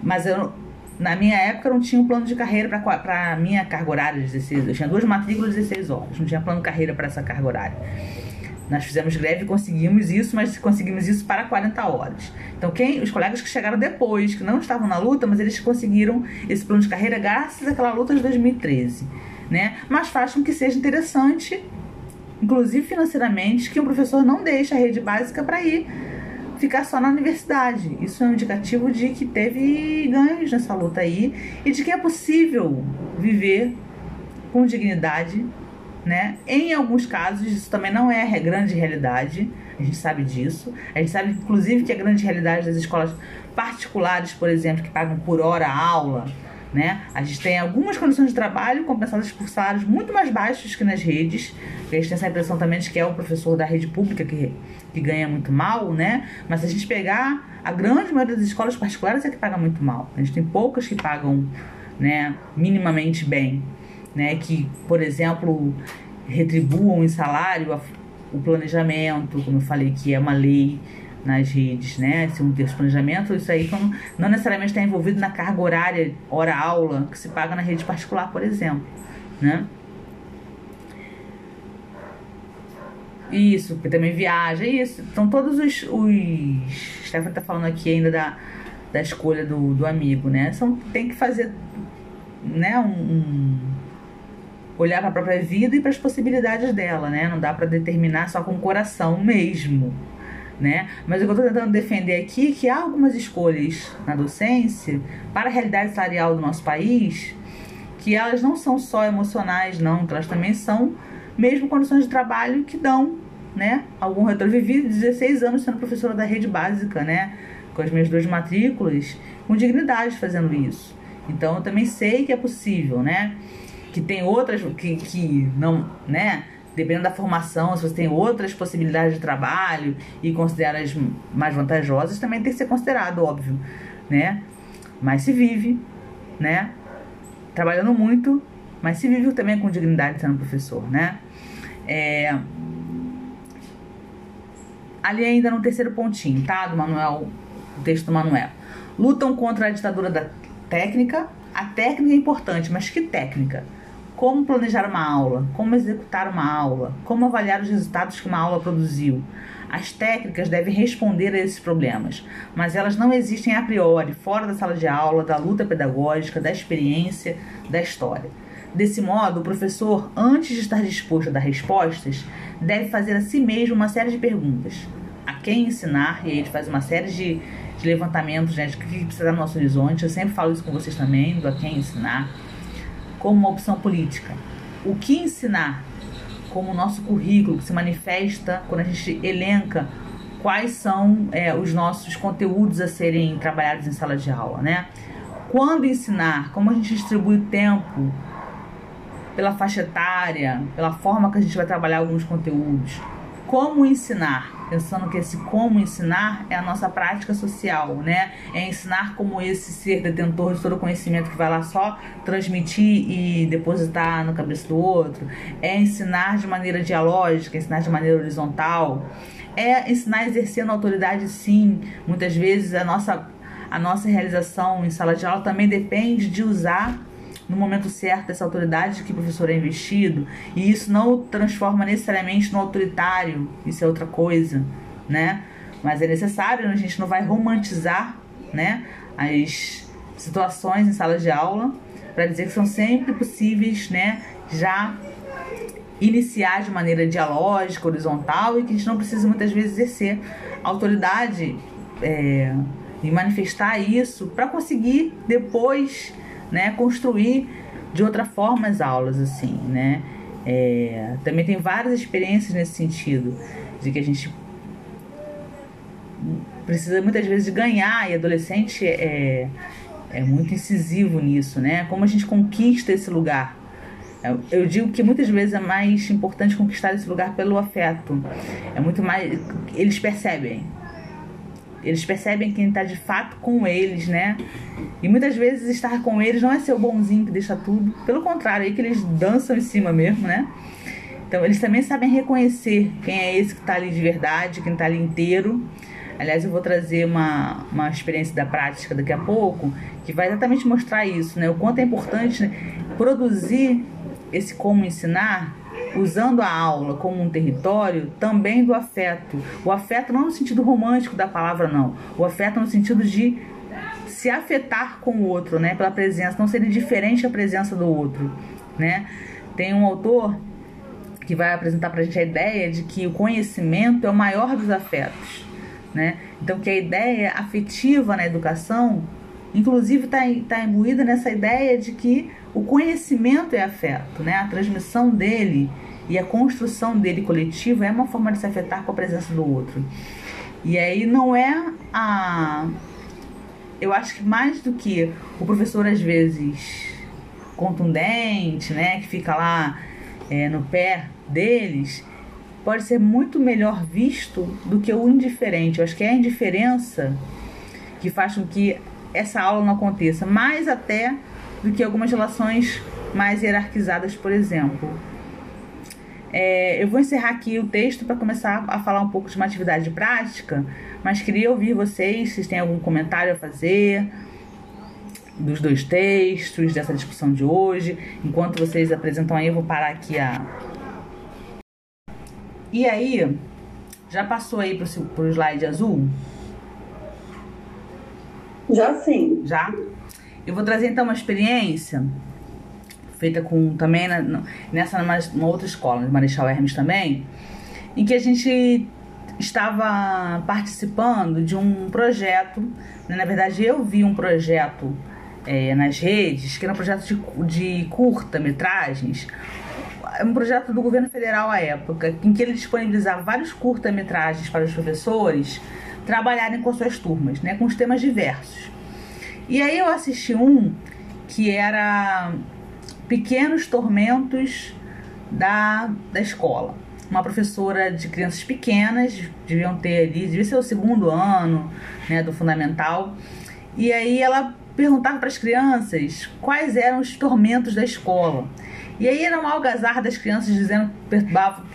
Mas eu na minha época não tinha um plano de carreira para a minha carga horária de 16 Eu tinha duas matrículas de 16 horas, não tinha plano de carreira para essa carga horária. Nós fizemos greve e conseguimos isso, mas conseguimos isso para 40 horas. Então, quem, os colegas que chegaram depois, que não estavam na luta, mas eles conseguiram esse plano de carreira graças àquela luta de 2013, né? Mas faz com que seja interessante, inclusive financeiramente, que um professor não deixe a rede básica para ir ficar só na universidade. Isso é um indicativo de que teve ganhos nessa luta aí e de que é possível viver com dignidade né? Em alguns casos, isso também não é a grande realidade, a gente sabe disso. A gente sabe, inclusive, que a grande realidade das escolas particulares, por exemplo, que pagam por hora aula, né? A gente tem algumas condições de trabalho compensadas por salários muito mais baixos que nas redes. A gente tem essa impressão também de que é o professor da rede pública que, que ganha muito mal, né? Mas se a gente pegar a grande maioria das escolas particulares é que paga muito mal. A gente tem poucas que pagam, né, minimamente bem né, que, por exemplo, retribuam em salário o planejamento, como eu falei, que é uma lei nas redes, né? Se um terço planejamento, isso aí não, não necessariamente está envolvido na carga horária, hora-aula, que se paga na rede particular, por exemplo, né? Isso, porque também viaja, isso. Então todos os. os Stefan tá falando aqui ainda da, da escolha do, do amigo, né? São, tem que fazer né, um olhar para a própria vida e para as possibilidades dela, né? Não dá para determinar só com o coração mesmo, né? Mas o que eu estou tentando defender aqui é que há algumas escolhas na docência para a realidade salarial do nosso país que elas não são só emocionais, não, elas também são mesmo condições de trabalho que dão, né? Algum retorno. Vivi 16 anos sendo professora da rede básica, né? Com as minhas duas matrículas, com dignidade fazendo isso. Então eu também sei que é possível, né? Que tem outras que, que não, né? Dependendo da formação, se você tem outras possibilidades de trabalho e considera as mais vantajosas, também tem que ser considerado, óbvio, né? Mas se vive, né? Trabalhando muito, mas se vive também com dignidade sendo professor, né? É... Ali ainda no terceiro pontinho, tá? Do Manuel, o texto do Manuel. Lutam contra a ditadura da técnica. A técnica é importante, mas que técnica? Como planejar uma aula, como executar uma aula, como avaliar os resultados que uma aula produziu. As técnicas devem responder a esses problemas, mas elas não existem a priori, fora da sala de aula, da luta pedagógica, da experiência, da história. Desse modo, o professor, antes de estar disposto a dar respostas, deve fazer a si mesmo uma série de perguntas. A quem ensinar, e aí ele faz uma série de, de levantamentos né, o que precisa no nosso horizonte. Eu sempre falo isso com vocês também, do a quem ensinar como uma opção política. O que ensinar como o nosso currículo que se manifesta quando a gente elenca quais são é, os nossos conteúdos a serem trabalhados em sala de aula, né? Quando ensinar, como a gente distribui o tempo pela faixa etária, pela forma que a gente vai trabalhar alguns conteúdos. Como ensinar, pensando que esse como ensinar é a nossa prática social, né? É ensinar como esse ser detentor de todo o conhecimento que vai lá só transmitir e depositar no cabeça do outro. É ensinar de maneira dialógica, ensinar de maneira horizontal. É ensinar exercendo autoridade, sim. Muitas vezes a nossa, a nossa realização em sala de aula também depende de usar no momento certo essa autoridade que o professor é investido, e isso não o transforma necessariamente no autoritário, isso é outra coisa, né? Mas é necessário, a gente não vai romantizar, né, as situações em sala de aula para dizer que são sempre possíveis, né, já iniciar de maneira dialógica, horizontal e que a gente não precisa muitas vezes exercer autoridade é, e manifestar isso para conseguir depois né, construir de outra forma as aulas, assim, né? É, também tem várias experiências nesse sentido, de que a gente precisa muitas vezes ganhar, e adolescente é, é muito incisivo nisso, né? Como a gente conquista esse lugar. Eu digo que muitas vezes é mais importante conquistar esse lugar pelo afeto. É muito mais. Eles percebem, eles percebem quem está de fato com eles, né? E muitas vezes estar com eles não é ser o bonzinho que deixa tudo. Pelo contrário, é que eles dançam em cima mesmo, né? Então eles também sabem reconhecer quem é esse que está ali de verdade, quem está ali inteiro. Aliás, eu vou trazer uma, uma experiência da prática daqui a pouco, que vai exatamente mostrar isso, né? O quanto é importante produzir esse como ensinar usando a aula como um território também do afeto. O afeto não no sentido romântico da palavra, não. O afeto no sentido de se afetar com o outro, né? Pela presença, não ser indiferente à presença do outro, né? Tem um autor que vai apresentar para a gente a ideia de que o conhecimento é o maior dos afetos, né? Então que a ideia afetiva na educação, inclusive está tá imbuída nessa ideia de que o conhecimento é afeto, né? A transmissão dele e a construção dele coletiva é uma forma de se afetar com a presença do outro. E aí não é a. Eu acho que mais do que o professor às vezes contundente, né, que fica lá é, no pé deles, pode ser muito melhor visto do que o indiferente. Eu acho que é a indiferença que faz com que essa aula não aconteça, mais até do que algumas relações mais hierarquizadas, por exemplo. É, eu vou encerrar aqui o texto para começar a falar um pouco de uma atividade prática, mas queria ouvir vocês, se têm algum comentário a fazer dos dois textos, dessa discussão de hoje. Enquanto vocês apresentam aí, eu vou parar aqui a. E aí, já passou aí para o slide azul? Já sim. Já? Eu vou trazer então uma experiência feita com também na, nessa numa outra escola, de Marechal Hermes também, em que a gente estava participando de um projeto. Né? Na verdade, eu vi um projeto é, nas redes, que era um projeto de, de curta-metragens, um projeto do governo federal à época, em que ele disponibilizava vários curta-metragens para os professores trabalharem com suas turmas, né, com os temas diversos. E aí eu assisti um que era Pequenos Tormentos da, da Escola. Uma professora de crianças pequenas, deviam ter ali, devia ser o segundo ano né, do fundamental. E aí ela perguntava para as crianças quais eram os tormentos da escola. E aí era uma algazarra das crianças dizendo que perturbava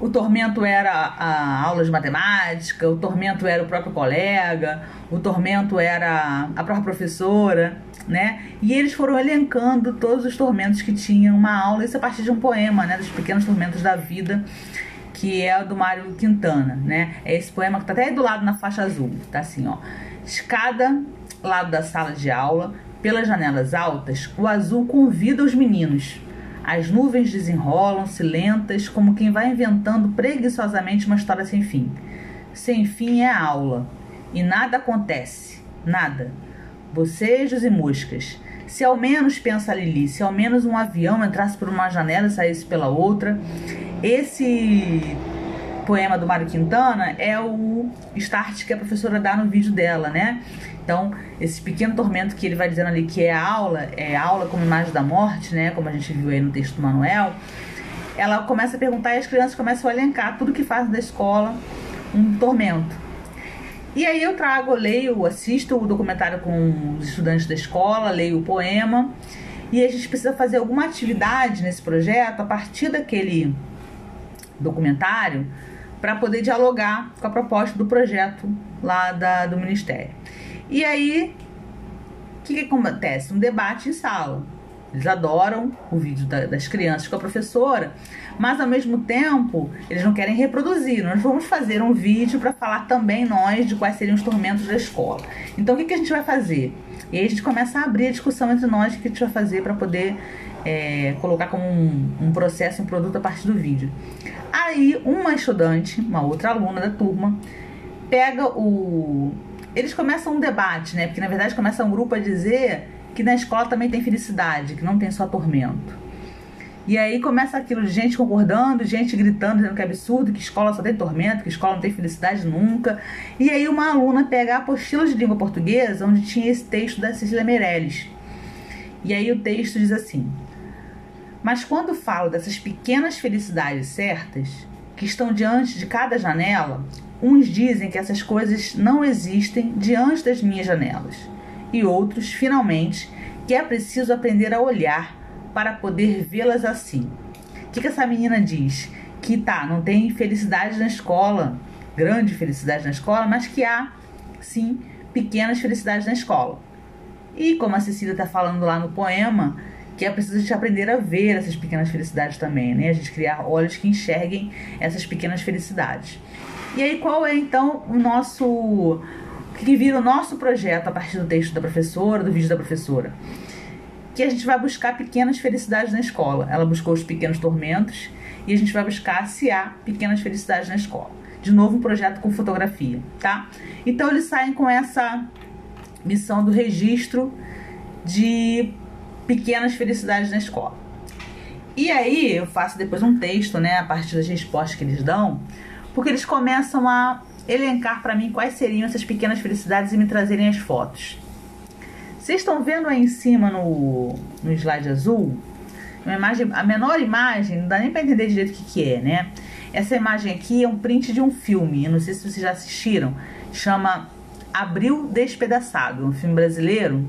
o tormento era a aula de matemática, o tormento era o próprio colega, o tormento era a própria professora. né? E eles foram elencando todos os tormentos que tinham uma aula, isso a partir de um poema, né? Dos pequenos tormentos da vida, que é o do Mário Quintana, né? É esse poema que tá até aí do lado na faixa azul, tá assim, ó. Escada, lado da sala de aula, pelas janelas altas, o azul convida os meninos. As nuvens desenrolam-se lentas, como quem vai inventando preguiçosamente uma história sem fim. Sem fim é a aula, e nada acontece, nada bocejos e moscas. Se ao menos, pensa Lili, se ao menos um avião entrasse por uma janela e saísse pela outra. Esse poema do Mário Quintana é o start que a professora dá no vídeo dela, né? Então, esse pequeno tormento que ele vai dizendo ali que é aula, é aula como imagem da morte, né? Como a gente viu aí no texto do Manuel. Ela começa a perguntar e as crianças começam a elencar tudo que fazem da escola um tormento. E aí eu trago, leio, assisto o documentário com os estudantes da escola, leio o poema. E a gente precisa fazer alguma atividade nesse projeto a partir daquele documentário para poder dialogar com a proposta do projeto lá da, do Ministério. E aí, o que, que acontece? Um debate em sala. Eles adoram o vídeo da, das crianças com a professora, mas ao mesmo tempo eles não querem reproduzir. Nós vamos fazer um vídeo para falar também nós de quais seriam os tormentos da escola. Então o que, que a gente vai fazer? E aí a gente começa a abrir a discussão entre nós o que a gente vai fazer para poder é, colocar como um, um processo, um produto a partir do vídeo. Aí uma estudante, uma outra aluna da turma, pega o. Eles começam um debate, né? Porque na verdade começa um grupo a dizer que na escola também tem felicidade, que não tem só tormento. E aí começa aquilo de gente concordando, gente gritando, dizendo que é absurdo, que escola só tem tormento, que escola não tem felicidade nunca. E aí uma aluna pega a apostila de língua portuguesa, onde tinha esse texto da Cecília Meirelles. E aí o texto diz assim: Mas quando falo dessas pequenas felicidades certas, que estão diante de cada janela, uns dizem que essas coisas não existem diante das minhas janelas e outros, finalmente, que é preciso aprender a olhar para poder vê-las assim. O que, que essa menina diz? Que tá, não tem felicidade na escola, grande felicidade na escola, mas que há, sim, pequenas felicidades na escola. E como a Cecília está falando lá no poema, que é preciso a gente aprender a ver essas pequenas felicidades também, né? A gente criar olhos que enxerguem essas pequenas felicidades. E aí, qual é então o nosso que vira o nosso projeto a partir do texto da professora, do vídeo da professora. Que a gente vai buscar pequenas felicidades na escola. Ela buscou os pequenos tormentos e a gente vai buscar se há pequenas felicidades na escola. De novo, um projeto com fotografia, tá? Então, eles saem com essa missão do registro de pequenas felicidades na escola. E aí, eu faço depois um texto, né, a partir das respostas que eles dão, porque eles começam a elencar para mim quais seriam essas pequenas felicidades e me trazerem as fotos. Vocês estão vendo aí em cima no, no slide azul? Uma imagem, a menor imagem, não dá nem para entender direito o que, que é, né? Essa imagem aqui é um print de um filme, eu não sei se vocês já assistiram, chama Abril Despedaçado, um filme brasileiro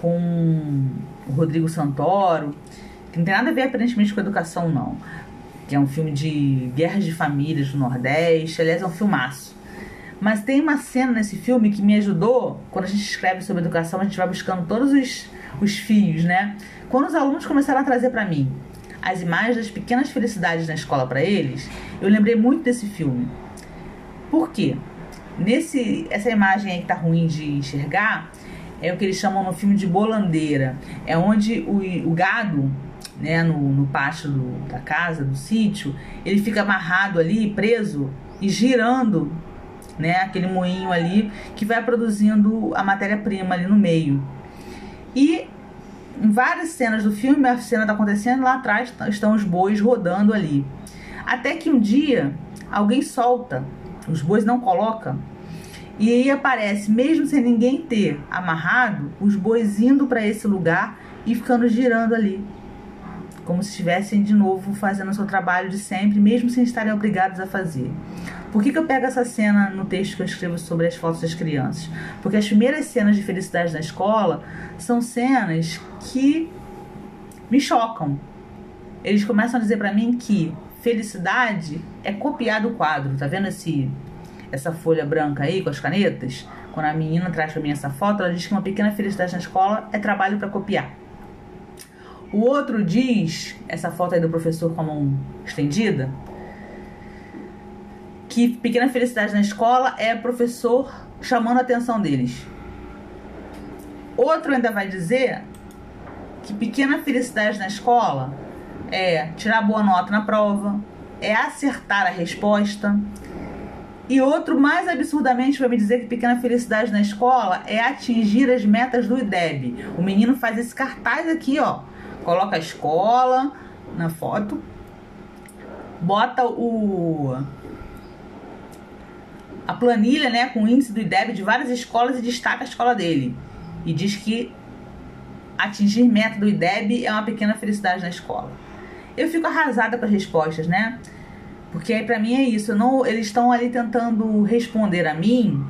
com o Rodrigo Santoro, que não tem nada a ver aparentemente com educação, não que é um filme de guerras de famílias do Nordeste. Aliás, é um filmaço. Mas tem uma cena nesse filme que me ajudou. Quando a gente escreve sobre educação, a gente vai buscando todos os, os fios, né? Quando os alunos começaram a trazer para mim as imagens das pequenas felicidades na escola para eles, eu lembrei muito desse filme. Por quê? Nesse, essa imagem aí que tá ruim de enxergar é o que eles chamam no filme de bolandeira. É onde o, o gado né, no, no pátio do, da casa, do sítio, ele fica amarrado ali, preso e girando, né, aquele moinho ali que vai produzindo a matéria-prima ali no meio. E em várias cenas do filme, a cena está acontecendo, lá atrás estão os bois rodando ali. Até que um dia alguém solta, os bois não colocam, e aí aparece, mesmo sem ninguém ter amarrado, os bois indo para esse lugar e ficando girando ali como se estivessem de novo fazendo o seu trabalho de sempre, mesmo sem estarem obrigados a fazer. Por que, que eu pego essa cena no texto que eu escrevo sobre as fotos das crianças? Porque as primeiras cenas de felicidade na escola são cenas que me chocam. Eles começam a dizer para mim que felicidade é copiar do quadro. Tá vendo esse essa folha branca aí com as canetas? quando a menina traz para mim essa foto, ela diz que uma pequena felicidade na escola é trabalho para copiar. O outro diz, essa foto aí do professor com a mão estendida, que pequena felicidade na escola é professor chamando a atenção deles. Outro ainda vai dizer que pequena felicidade na escola é tirar boa nota na prova, é acertar a resposta. E outro, mais absurdamente, vai me dizer que pequena felicidade na escola é atingir as metas do IDEB. O menino faz esse cartaz aqui, ó. Coloca a escola na foto, bota o a planilha, né, com o índice do IDEB de várias escolas e destaca a escola dele. E diz que atingir meta do IDEB é uma pequena felicidade na escola. Eu fico arrasada com as respostas, né? Porque aí pra mim é isso, não, eles estão ali tentando responder a mim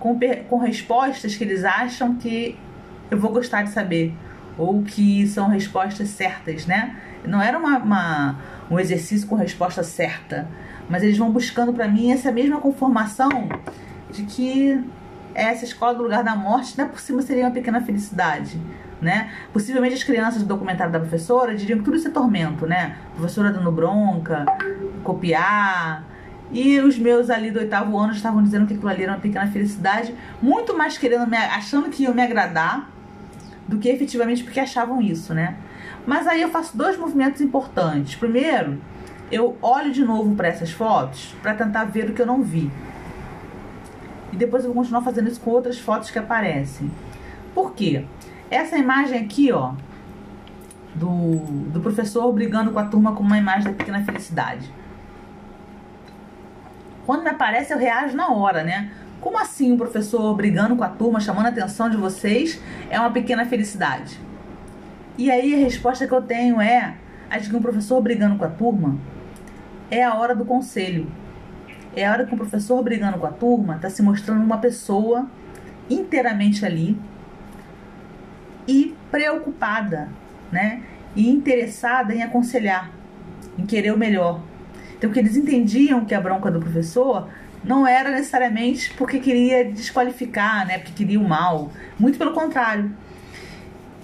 com, com respostas que eles acham que eu vou gostar de saber. Ou que são respostas certas, né? Não era uma, uma um exercício com resposta certa mas eles vão buscando para mim essa mesma conformação de que essa escola do lugar da morte, né, por cima seria uma pequena felicidade, né? Possivelmente as crianças do documentário da professora diriam que tudo isso é tormento, né? professora dando bronca, copiar. E os meus ali do oitavo ano estavam dizendo que aquilo ali era uma pequena felicidade, muito mais querendo me, achando que iam me agradar do que efetivamente porque achavam isso, né? Mas aí eu faço dois movimentos importantes. Primeiro, eu olho de novo para essas fotos para tentar ver o que eu não vi. E depois eu vou continuar fazendo isso com outras fotos que aparecem. Por quê? Essa imagem aqui, ó, do, do professor brigando com a turma com uma imagem da pequena felicidade. Quando me aparece, eu reajo na hora, né? Como assim o professor brigando com a turma, chamando a atenção de vocês, é uma pequena felicidade? E aí a resposta que eu tenho é a de que um professor brigando com a turma é a hora do conselho. É a hora que o professor brigando com a turma está se mostrando uma pessoa inteiramente ali e preocupada, né? E interessada em aconselhar, em querer o melhor. Então, que eles entendiam que a bronca do professor não era necessariamente porque queria desqualificar, né? Porque queria o mal. Muito pelo contrário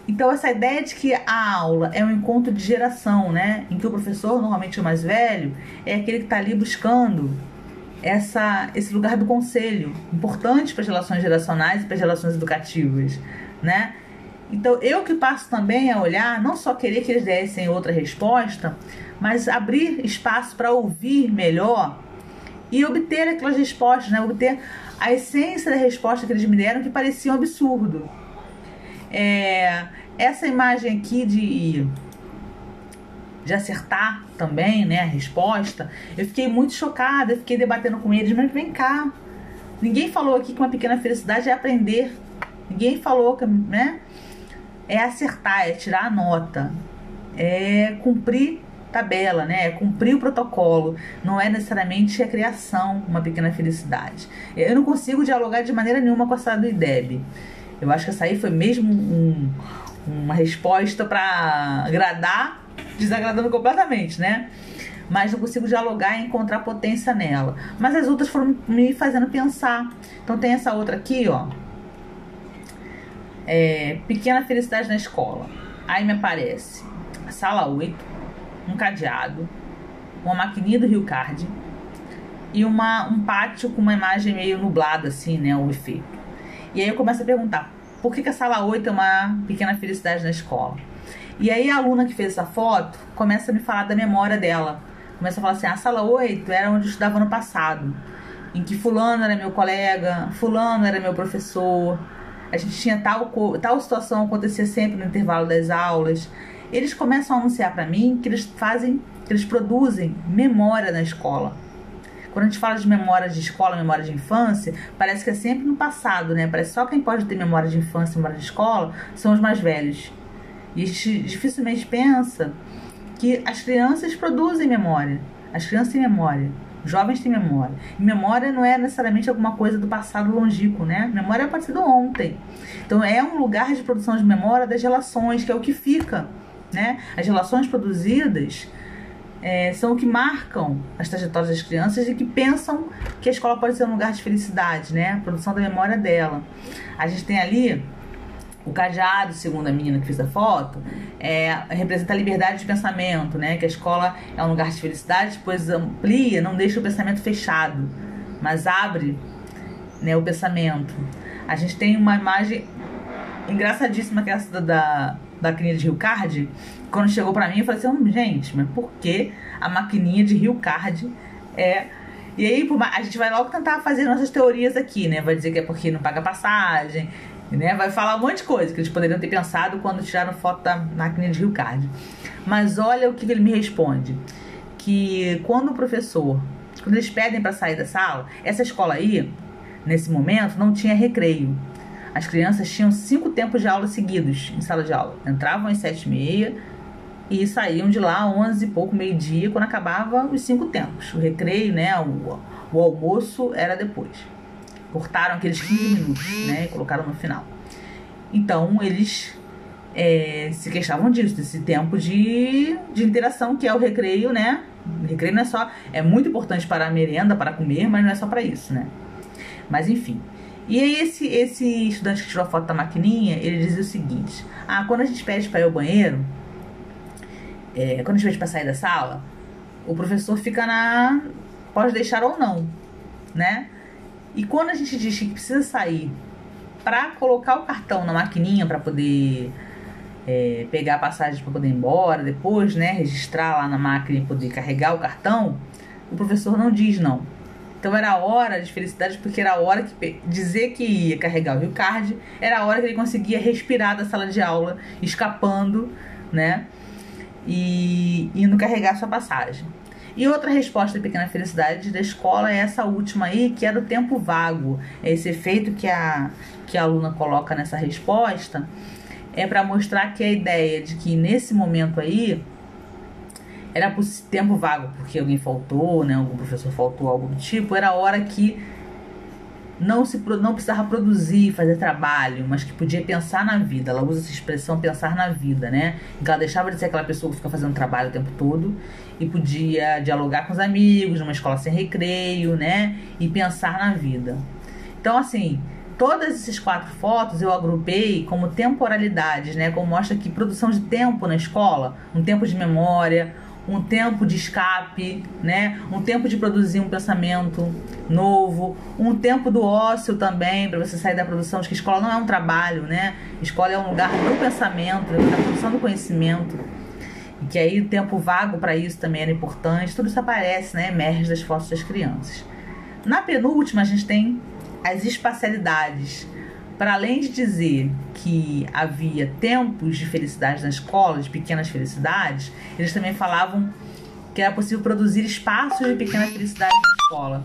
então, essa ideia de que a aula é um encontro de geração, né? Em que o professor, normalmente o mais velho, é aquele que está ali buscando essa, esse lugar do conselho, importante para as relações geracionais e para as relações educativas, né? Então, eu que passo também a olhar, não só querer que eles dessem outra resposta, mas abrir espaço para ouvir melhor e obter aquelas respostas, né? Obter a essência da resposta que eles me deram que parecia um absurdo. É, essa imagem aqui de, de acertar também, né, a resposta, eu fiquei muito chocada, eu fiquei debatendo com eles, mas vem cá, ninguém falou aqui que uma pequena felicidade é aprender, ninguém falou que, né, é acertar, é tirar a nota, é cumprir tabela, né? É cumprir o protocolo. Não é necessariamente a criação, uma pequena felicidade. Eu não consigo dialogar de maneira nenhuma com a sala do IDEB. Eu acho que essa aí foi mesmo um, uma resposta para agradar, desagradando completamente, né? Mas não consigo dialogar e encontrar potência nela. Mas as outras foram me fazendo pensar. Então tem essa outra aqui, ó. É, pequena felicidade na escola. Aí me aparece sala 8, um cadeado, uma maquininha do Rio Card e uma, um pátio com uma imagem meio nublada, assim, né? O efeito. E aí eu começo a perguntar, por que, que a sala 8 é uma pequena felicidade na escola? E aí a aluna que fez essa foto começa a me falar da memória dela. Começa a falar assim, a sala 8 era onde eu estudava no passado. Em que fulano era meu colega, fulano era meu professor. A gente tinha tal, tal situação acontecia sempre no intervalo das aulas. Eles começam a anunciar para mim que eles fazem, que eles produzem memória na escola. Quando a gente fala de memória de escola, memória de infância, parece que é sempre no passado, né? Parece só quem pode ter memória de infância, memória de escola, são os mais velhos. E a gente dificilmente pensa que as crianças produzem memória. As crianças têm memória. Os jovens têm memória. E memória não é necessariamente alguma coisa do passado longínquo, né? Memória pode ser do ontem. Então é um lugar de produção de memória das relações, que é o que fica, né? As relações produzidas é, são o que marcam as trajetórias das crianças e que pensam que a escola pode ser um lugar de felicidade, né? A produção da memória dela. A gente tem ali o cadeado, segundo a menina que fez a foto, é, representa a liberdade de pensamento, né? Que a escola é um lugar de felicidade, pois amplia, não deixa o pensamento fechado, mas abre né, o pensamento. A gente tem uma imagem engraçadíssima que é essa da, da maquininha de Rio Card. Quando chegou pra mim, eu falei assim, gente, mas por que a maquininha de Rio Card é... E aí a gente vai logo tentar fazer nossas teorias aqui, né? Vai dizer que é porque não paga passagem, né? Vai falar um monte de coisa que eles poderiam ter pensado quando tiraram foto da máquina de Rio Card. Mas olha o que ele me responde. Que quando o professor, quando eles pedem para sair da sala, essa escola aí, nesse momento, não tinha recreio. As crianças tinham cinco tempos de aula seguidos em sala de aula. Entravam às sete e meia e saíam de lá onze e pouco, meio-dia, quando acabava os cinco tempos. O recreio, né, o, o almoço era depois. Cortaram aqueles 15 minutos, né, e colocaram no final. Então, eles é, se queixavam disso, desse tempo de, de interação que é o recreio, né? O recreio não é só... É muito importante para a merenda, para comer, mas não é só para isso, né? Mas, enfim... E aí esse, esse estudante que tirou a foto da maquininha, ele dizia o seguinte: Ah, quando a gente pede para ir ao banheiro, é, quando a gente pede para sair da sala, o professor fica na. pode deixar ou não, né? E quando a gente diz que precisa sair para colocar o cartão na maquininha para poder é, pegar a passagem para poder ir embora depois, né? Registrar lá na máquina e poder carregar o cartão, o professor não diz não. Então era a hora de felicidade porque era a hora que dizer que ia carregar o Rio Card era a hora que ele conseguia respirar da sala de aula, escapando, né? E indo carregar sua passagem. E outra resposta da Pequena Felicidade da escola é essa última aí, que era o tempo vago. É esse efeito que a, que a aluna coloca nessa resposta é para mostrar que a ideia de que nesse momento aí era tempo vago, porque alguém faltou, né? Algum professor faltou, algo do tipo. Era a hora que não se não precisava produzir, fazer trabalho, mas que podia pensar na vida. Ela usa essa expressão pensar na vida, né? Então ela deixava de ser aquela pessoa que fica fazendo trabalho o tempo todo e podia dialogar com os amigos, numa escola sem recreio, né? E pensar na vida. Então, assim, todas essas quatro fotos eu agrupei como temporalidades, né? Como mostra que produção de tempo na escola, um tempo de memória, um tempo de escape, né? Um tempo de produzir um pensamento novo, um tempo do ócio também para você sair da produção, de que escola não é um trabalho, né? Escola é um lugar do pensamento, da produção do conhecimento. E que aí o tempo vago para isso também era importante. Tudo isso aparece, né? Emerge das fotos das crianças. Na penúltima a gente tem as espacialidades para além de dizer que havia tempos de felicidade na escola, de pequenas felicidades, eles também falavam que era possível produzir espaços de pequena felicidade na escola.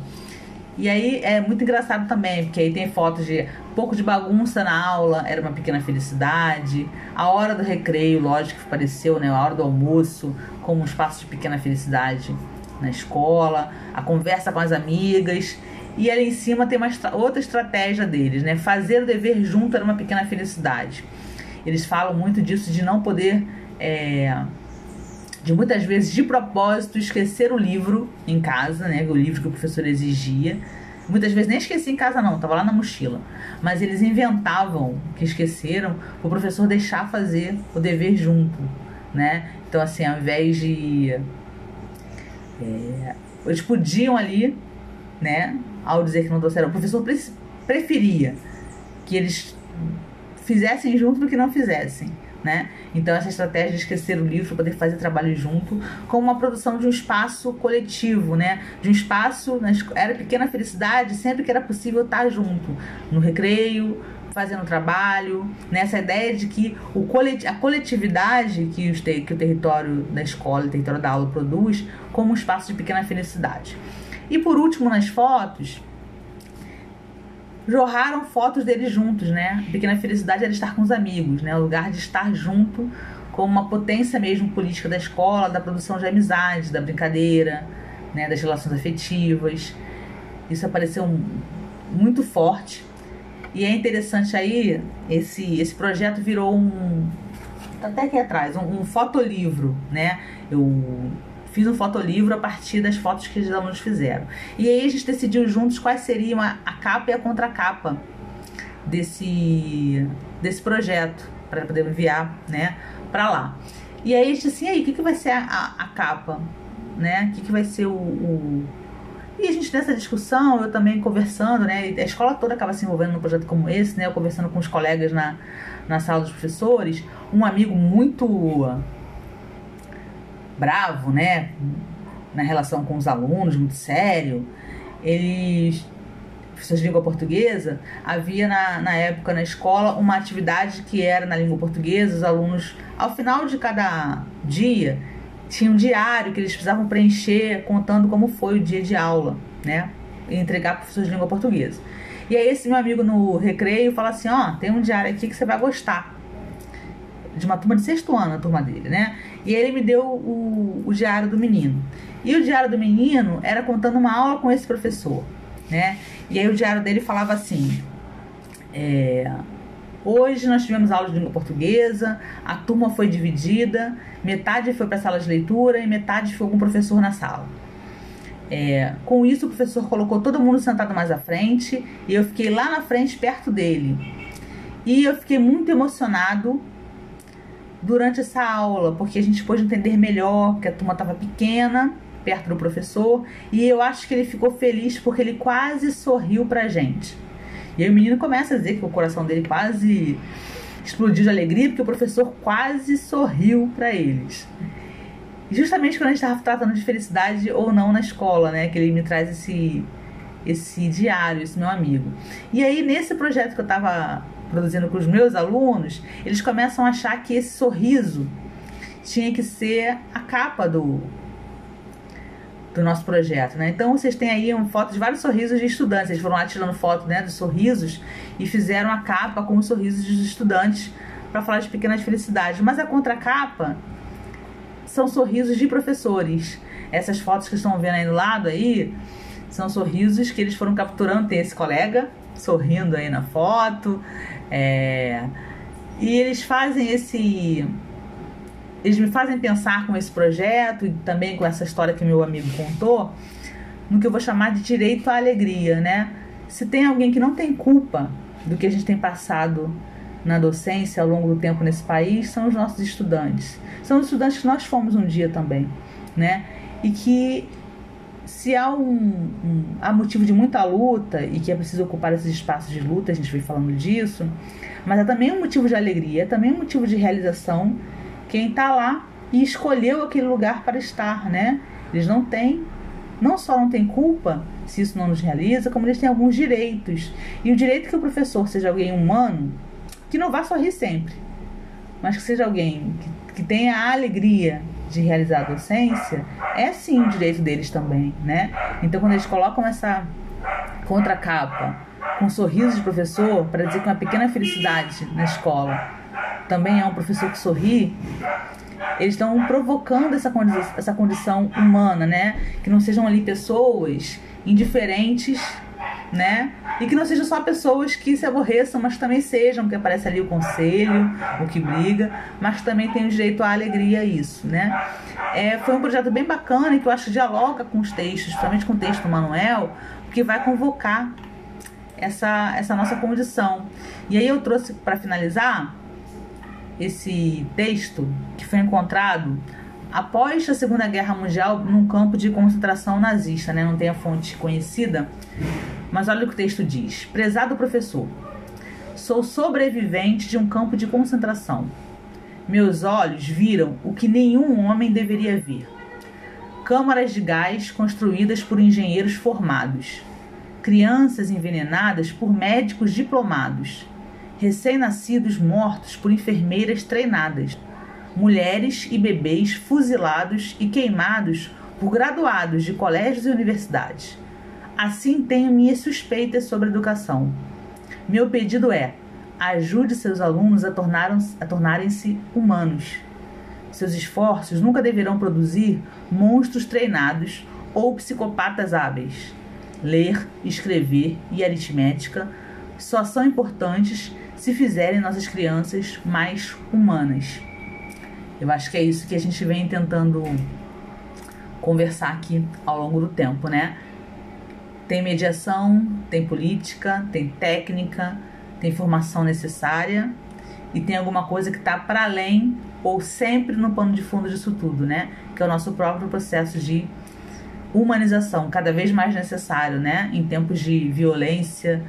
E aí é muito engraçado também, porque aí tem fotos de pouco de bagunça na aula, era uma pequena felicidade. A hora do recreio, lógico que apareceu, né? A hora do almoço, como um espaço de pequena felicidade na escola. A conversa com as amigas. E ali em cima tem uma outra estratégia deles, né? Fazer o dever junto era uma pequena felicidade. Eles falam muito disso de não poder, é, de muitas vezes de propósito esquecer o livro em casa, né? O livro que o professor exigia. Muitas vezes nem esqueci em casa não, tava lá na mochila. Mas eles inventavam que esqueceram o professor deixar fazer o dever junto, né? Então assim, ao invés de é, eles podiam ali, né? Ao dizer que não trouxeram. O professor preferia que eles fizessem junto do que não fizessem. Né? Então, essa estratégia de esquecer o livro para poder fazer trabalho junto, com uma produção de um espaço coletivo, né? de um espaço, era pequena felicidade, sempre que era possível estar junto, no recreio, fazendo trabalho, nessa né? ideia de que o colet a coletividade que, os que o território da escola, o território da aula produz, como um espaço de pequena felicidade. E por último, nas fotos, jorraram fotos deles juntos, né? A pequena felicidade era estar com os amigos, né? O lugar de estar junto como uma potência mesmo política da escola, da produção de amizade, da brincadeira, né? das relações afetivas. Isso apareceu muito forte. E é interessante aí, esse, esse projeto virou um. Tá até aqui atrás, um, um fotolivro, né? Eu fiz um fotolivro a partir das fotos que os alunos fizeram. E aí a gente decidiu juntos quais seriam a, a capa e a contracapa desse, desse projeto, para poder enviar né, para lá. E aí a gente assim, aí, o que, que vai ser a, a, a capa? Né? O que, que vai ser o, o e a gente nessa discussão, eu também conversando, né? A escola toda acaba se envolvendo num projeto como esse, né? Eu conversando com os colegas na, na sala dos professores. Um amigo muito bravo, né? Na relação com os alunos, muito sério. Eles professores de língua portuguesa, havia na, na época na escola uma atividade que era na língua portuguesa, os alunos, ao final de cada dia, tinha um diário que eles precisavam preencher contando como foi o dia de aula, né? E entregar para professores de língua portuguesa. E aí esse meu amigo no recreio fala assim, ó, oh, tem um diário aqui que você vai gostar. De uma turma de sexto ano, a turma dele, né? E ele me deu o, o diário do menino. E o diário do menino era contando uma aula com esse professor, né? E aí o diário dele falava assim, é, Hoje nós tivemos aula de língua portuguesa, a turma foi dividida, metade foi para a sala de leitura e metade ficou com o professor na sala. É, com isso, o professor colocou todo mundo sentado mais à frente e eu fiquei lá na frente, perto dele. E eu fiquei muito emocionado durante essa aula, porque a gente pôde entender melhor que a turma estava pequena, perto do professor, e eu acho que ele ficou feliz porque ele quase sorriu pra gente. E aí o menino começa a dizer que o coração dele quase explodiu de alegria porque o professor quase sorriu para eles. E justamente quando a gente estava tratando de felicidade ou não na escola, né? Que ele me traz esse, esse diário, esse meu amigo. E aí, nesse projeto que eu estava produzindo com os meus alunos, eles começam a achar que esse sorriso tinha que ser a capa do, do nosso projeto, né? Então vocês têm aí uma foto de vários sorrisos de estudantes. Eles foram lá tirando foto, né, dos sorrisos e fizeram a capa com os sorrisos dos estudantes para falar de pequenas felicidades. Mas a contracapa são sorrisos de professores. Essas fotos que estão vendo aí do lado aí são sorrisos que eles foram capturando. Tem esse colega sorrindo aí na foto. É... E eles fazem esse eles me fazem pensar com esse projeto e também com essa história que meu amigo contou, no que eu vou chamar de direito à alegria, né? Se tem alguém que não tem culpa do que a gente tem passado na docência ao longo do tempo nesse país, são os nossos estudantes. São os estudantes que nós fomos um dia também, né? E que se há um, um há motivo de muita luta e que é preciso ocupar esses espaços de luta, a gente vem falando disso, mas é também um motivo de alegria, é também um motivo de realização quem está lá e escolheu aquele lugar para estar, né? Eles não têm, não só não têm culpa se isso não nos realiza, como eles têm alguns direitos. E o direito que o professor seja alguém humano, que não vá sorrir sempre, mas que seja alguém que, que tenha a alegria de realizar a docência, é sim o direito deles também, né? Então quando eles colocam essa contracapa com sorriso de professor para dizer que é uma pequena felicidade na escola também é um professor que sorri, eles estão provocando essa condição, essa condição humana, né? Que não sejam ali pessoas indiferentes, né? E que não sejam só pessoas que se aborreçam, mas também sejam, que aparece ali o conselho, o que briga, mas também tem o direito à alegria isso, né? É, foi um projeto bem bacana e que eu acho que dialoga com os textos, principalmente com o texto do Manuel, que vai convocar essa, essa nossa condição. E aí eu trouxe para finalizar esse texto que foi encontrado após a Segunda Guerra Mundial num campo de concentração nazista, né? Não tem a fonte conhecida, mas olha o que o texto diz: Prezado professor, sou sobrevivente de um campo de concentração. Meus olhos viram o que nenhum homem deveria ver. Câmaras de gás construídas por engenheiros formados, crianças envenenadas por médicos diplomados recém-nascidos mortos por enfermeiras treinadas, mulheres e bebês fuzilados e queimados por graduados de colégios e universidades. Assim tenho minhas suspeitas sobre educação. Meu pedido é: ajude seus alunos a, a tornarem-se humanos. Seus esforços nunca deverão produzir monstros treinados ou psicopatas hábeis. Ler, escrever e aritmética só são importantes se fizerem nossas crianças mais humanas. Eu acho que é isso que a gente vem tentando conversar aqui ao longo do tempo, né? Tem mediação, tem política, tem técnica, tem formação necessária e tem alguma coisa que está para além ou sempre no pano de fundo disso tudo, né? Que é o nosso próprio processo de humanização, cada vez mais necessário, né? Em tempos de violência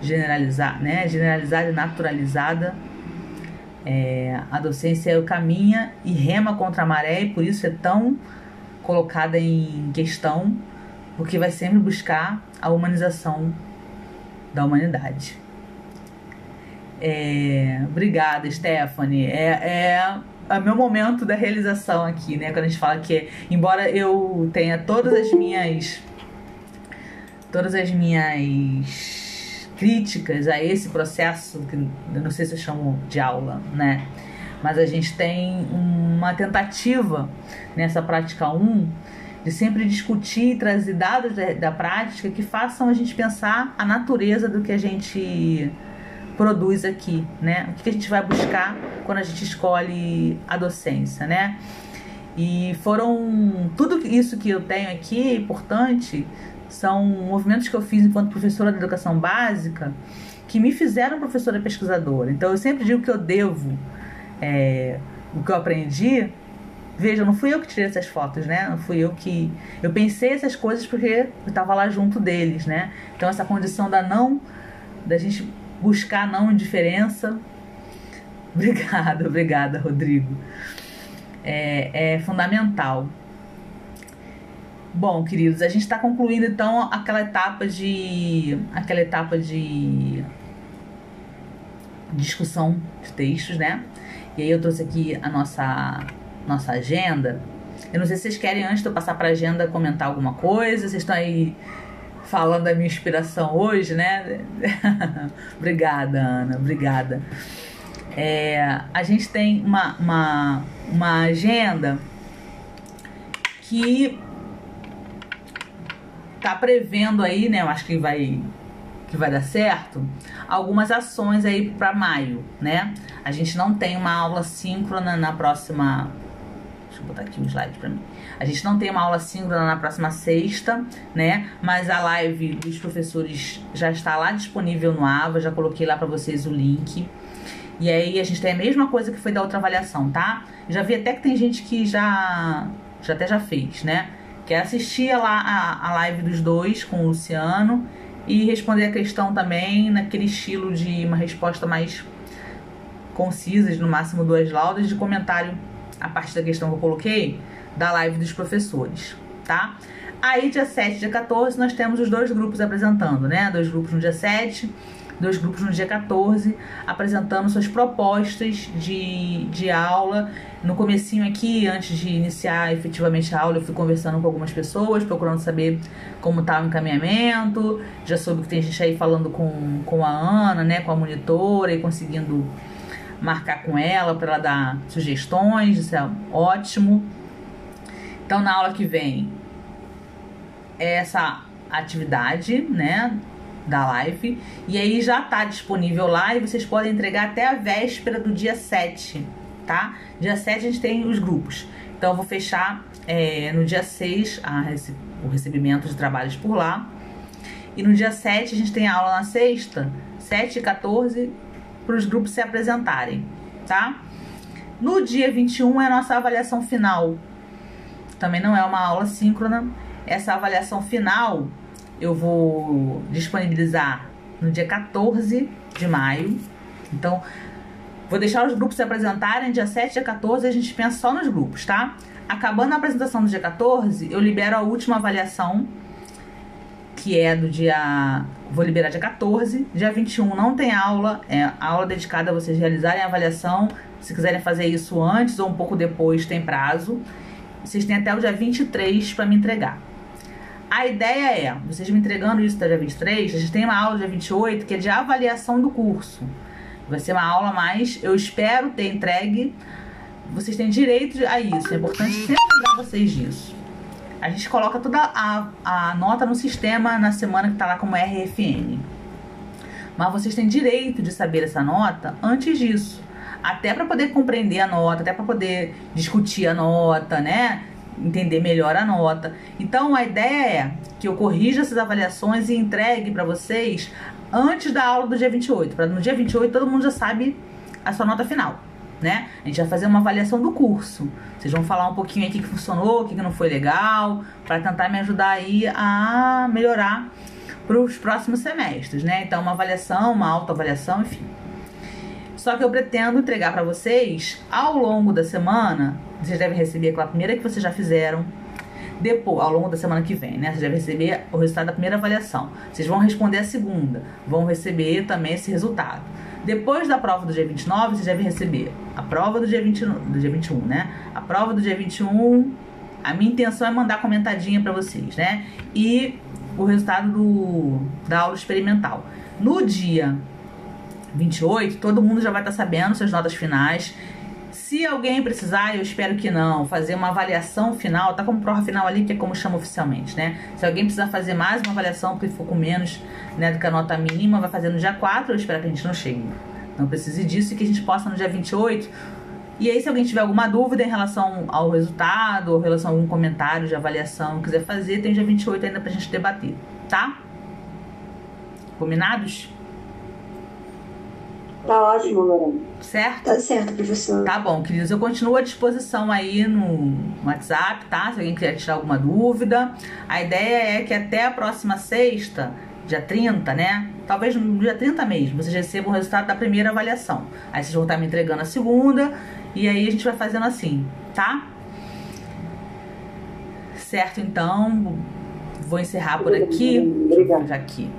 generalizada, né? Generalizada e naturalizada. É, a docência caminha e rema contra a maré e por isso é tão colocada em questão, porque vai sempre buscar a humanização da humanidade. É, obrigada, Stephanie. É, é, é meu momento da realização aqui, né? Quando a gente fala que, embora eu tenha todas as minhas. Todas as minhas críticas a esse processo, que eu não sei se eu chamo de aula, né? Mas a gente tem uma tentativa nessa prática 1 de sempre discutir e trazer dados da, da prática que façam a gente pensar a natureza do que a gente produz aqui, né? O que a gente vai buscar quando a gente escolhe a docência, né? E foram tudo isso que eu tenho aqui, importante, são movimentos que eu fiz enquanto professora de educação básica que me fizeram professora pesquisadora. Então eu sempre digo que eu devo é, o que eu aprendi. Veja, não fui eu que tirei essas fotos, né? Não fui eu que. Eu pensei essas coisas porque eu estava lá junto deles, né? Então essa condição da não. da gente buscar não indiferença. Obrigada, obrigada, Rodrigo. É, é fundamental. Bom, queridos, a gente está concluindo então aquela etapa de aquela etapa de discussão de textos, né? E aí eu trouxe aqui a nossa nossa agenda. Eu não sei se vocês querem antes de eu passar para a agenda comentar alguma coisa. Vocês estão aí falando da minha inspiração hoje, né? obrigada, Ana, obrigada. É, a gente tem uma, uma, uma agenda que tá prevendo aí, né? Eu acho que vai que vai dar certo, algumas ações aí para maio, né? A gente não tem uma aula síncrona na próxima Deixa eu botar aqui um slide para mim. A gente não tem uma aula síncrona na próxima sexta, né? Mas a live dos professores já está lá disponível no AVA, já coloquei lá para vocês o link. E aí a gente tem a mesma coisa que foi da outra avaliação, tá? Já vi até que tem gente que já, já até já fez, né? Que é assistir lá a, a live dos dois com o Luciano e responder a questão também naquele estilo de uma resposta mais concisa, de no máximo duas laudas, de comentário a partir da questão que eu coloquei, da live dos professores, tá? Aí, dia 7 e dia 14, nós temos os dois grupos apresentando, né? Dois grupos no dia 7, dois grupos no dia 14, apresentando suas propostas de, de aula. No comecinho aqui, antes de iniciar efetivamente a aula, eu fui conversando com algumas pessoas, procurando saber como estava o encaminhamento. Já soube que tem gente aí falando com, com a Ana, né? Com a monitora e conseguindo marcar com ela para ela dar sugestões, isso é ótimo. Então, na aula que vem, é essa atividade, né, da live, e aí já tá disponível lá e vocês podem entregar até a véspera do dia 7, tá? Dia 7 a gente tem os grupos. Então, eu vou fechar é, no dia 6 a, o recebimento de trabalhos por lá. E no dia 7 a gente tem aula na sexta, 7 e 14 para os grupos se apresentarem, tá? No dia 21 é a nossa avaliação final. Também não é uma aula síncrona. Essa avaliação final eu vou disponibilizar no dia 14 de maio. Então, vou deixar os grupos se apresentarem dia 7 e dia 14 a gente pensa só nos grupos, tá? Acabando a apresentação do dia 14, eu libero a última avaliação que é do dia. Vou liberar dia 14. Dia 21 não tem aula, é aula dedicada a vocês realizarem a avaliação. Se quiserem fazer isso antes ou um pouco depois, tem prazo. Vocês têm até o dia 23 para me entregar. A ideia é, vocês me entregando isso até dia 23, a gente tem uma aula dia 28 que é de avaliação do curso. Vai ser uma aula mais, eu espero ter entregue. Vocês têm direito a isso, é importante sempre lembrar vocês disso. A gente coloca toda a, a nota no sistema na semana que tá lá como RFN. Mas vocês têm direito de saber essa nota antes disso. Até para poder compreender a nota, até para poder discutir a nota, né? entender melhor a nota. Então a ideia é que eu corrija essas avaliações e entregue para vocês antes da aula do dia 28, para no dia 28 todo mundo já sabe a sua nota final, né? A gente vai fazer uma avaliação do curso. Vocês vão falar um pouquinho aqui que funcionou, o que não foi legal, para tentar me ajudar aí a melhorar para os próximos semestres, né? Então uma avaliação, uma autoavaliação, enfim. Só que eu pretendo entregar para vocês ao longo da semana. Vocês devem receber aquela primeira que vocês já fizeram. Depois, ao longo da semana que vem, né? Vocês devem receber o resultado da primeira avaliação. Vocês vão responder a segunda. Vão receber também esse resultado. Depois da prova do dia 29, vocês devem receber a prova do dia, 20, do dia 21, né? A prova do dia 21. A minha intenção é mandar comentadinha para vocês, né? E o resultado do, da aula experimental. No dia 28, todo mundo já vai estar tá sabendo suas notas finais. Se alguém precisar, eu espero que não, fazer uma avaliação final, tá como prova final ali, que é como chama oficialmente, né? Se alguém precisar fazer mais uma avaliação, porque for com menos né, do que a nota mínima, vai fazer no dia 4, eu espero que a gente não chegue. Não precise disso e que a gente possa no dia 28. E aí, se alguém tiver alguma dúvida em relação ao resultado, ou em relação a algum comentário de avaliação quiser fazer, tem dia 28 ainda pra gente debater, tá? Combinados? Tá ótimo, Lorena. Certo? Tá certo, professor. Tá bom, queridos. Eu continuo à disposição aí no WhatsApp, tá? Se alguém quiser tirar alguma dúvida. A ideia é que até a próxima sexta, dia 30, né? Talvez no dia 30 mesmo, vocês recebam o resultado da primeira avaliação. Aí vocês vão estar me entregando a segunda. E aí a gente vai fazendo assim, tá? Certo, então. Vou encerrar por aqui. Obrigada. Já aqui.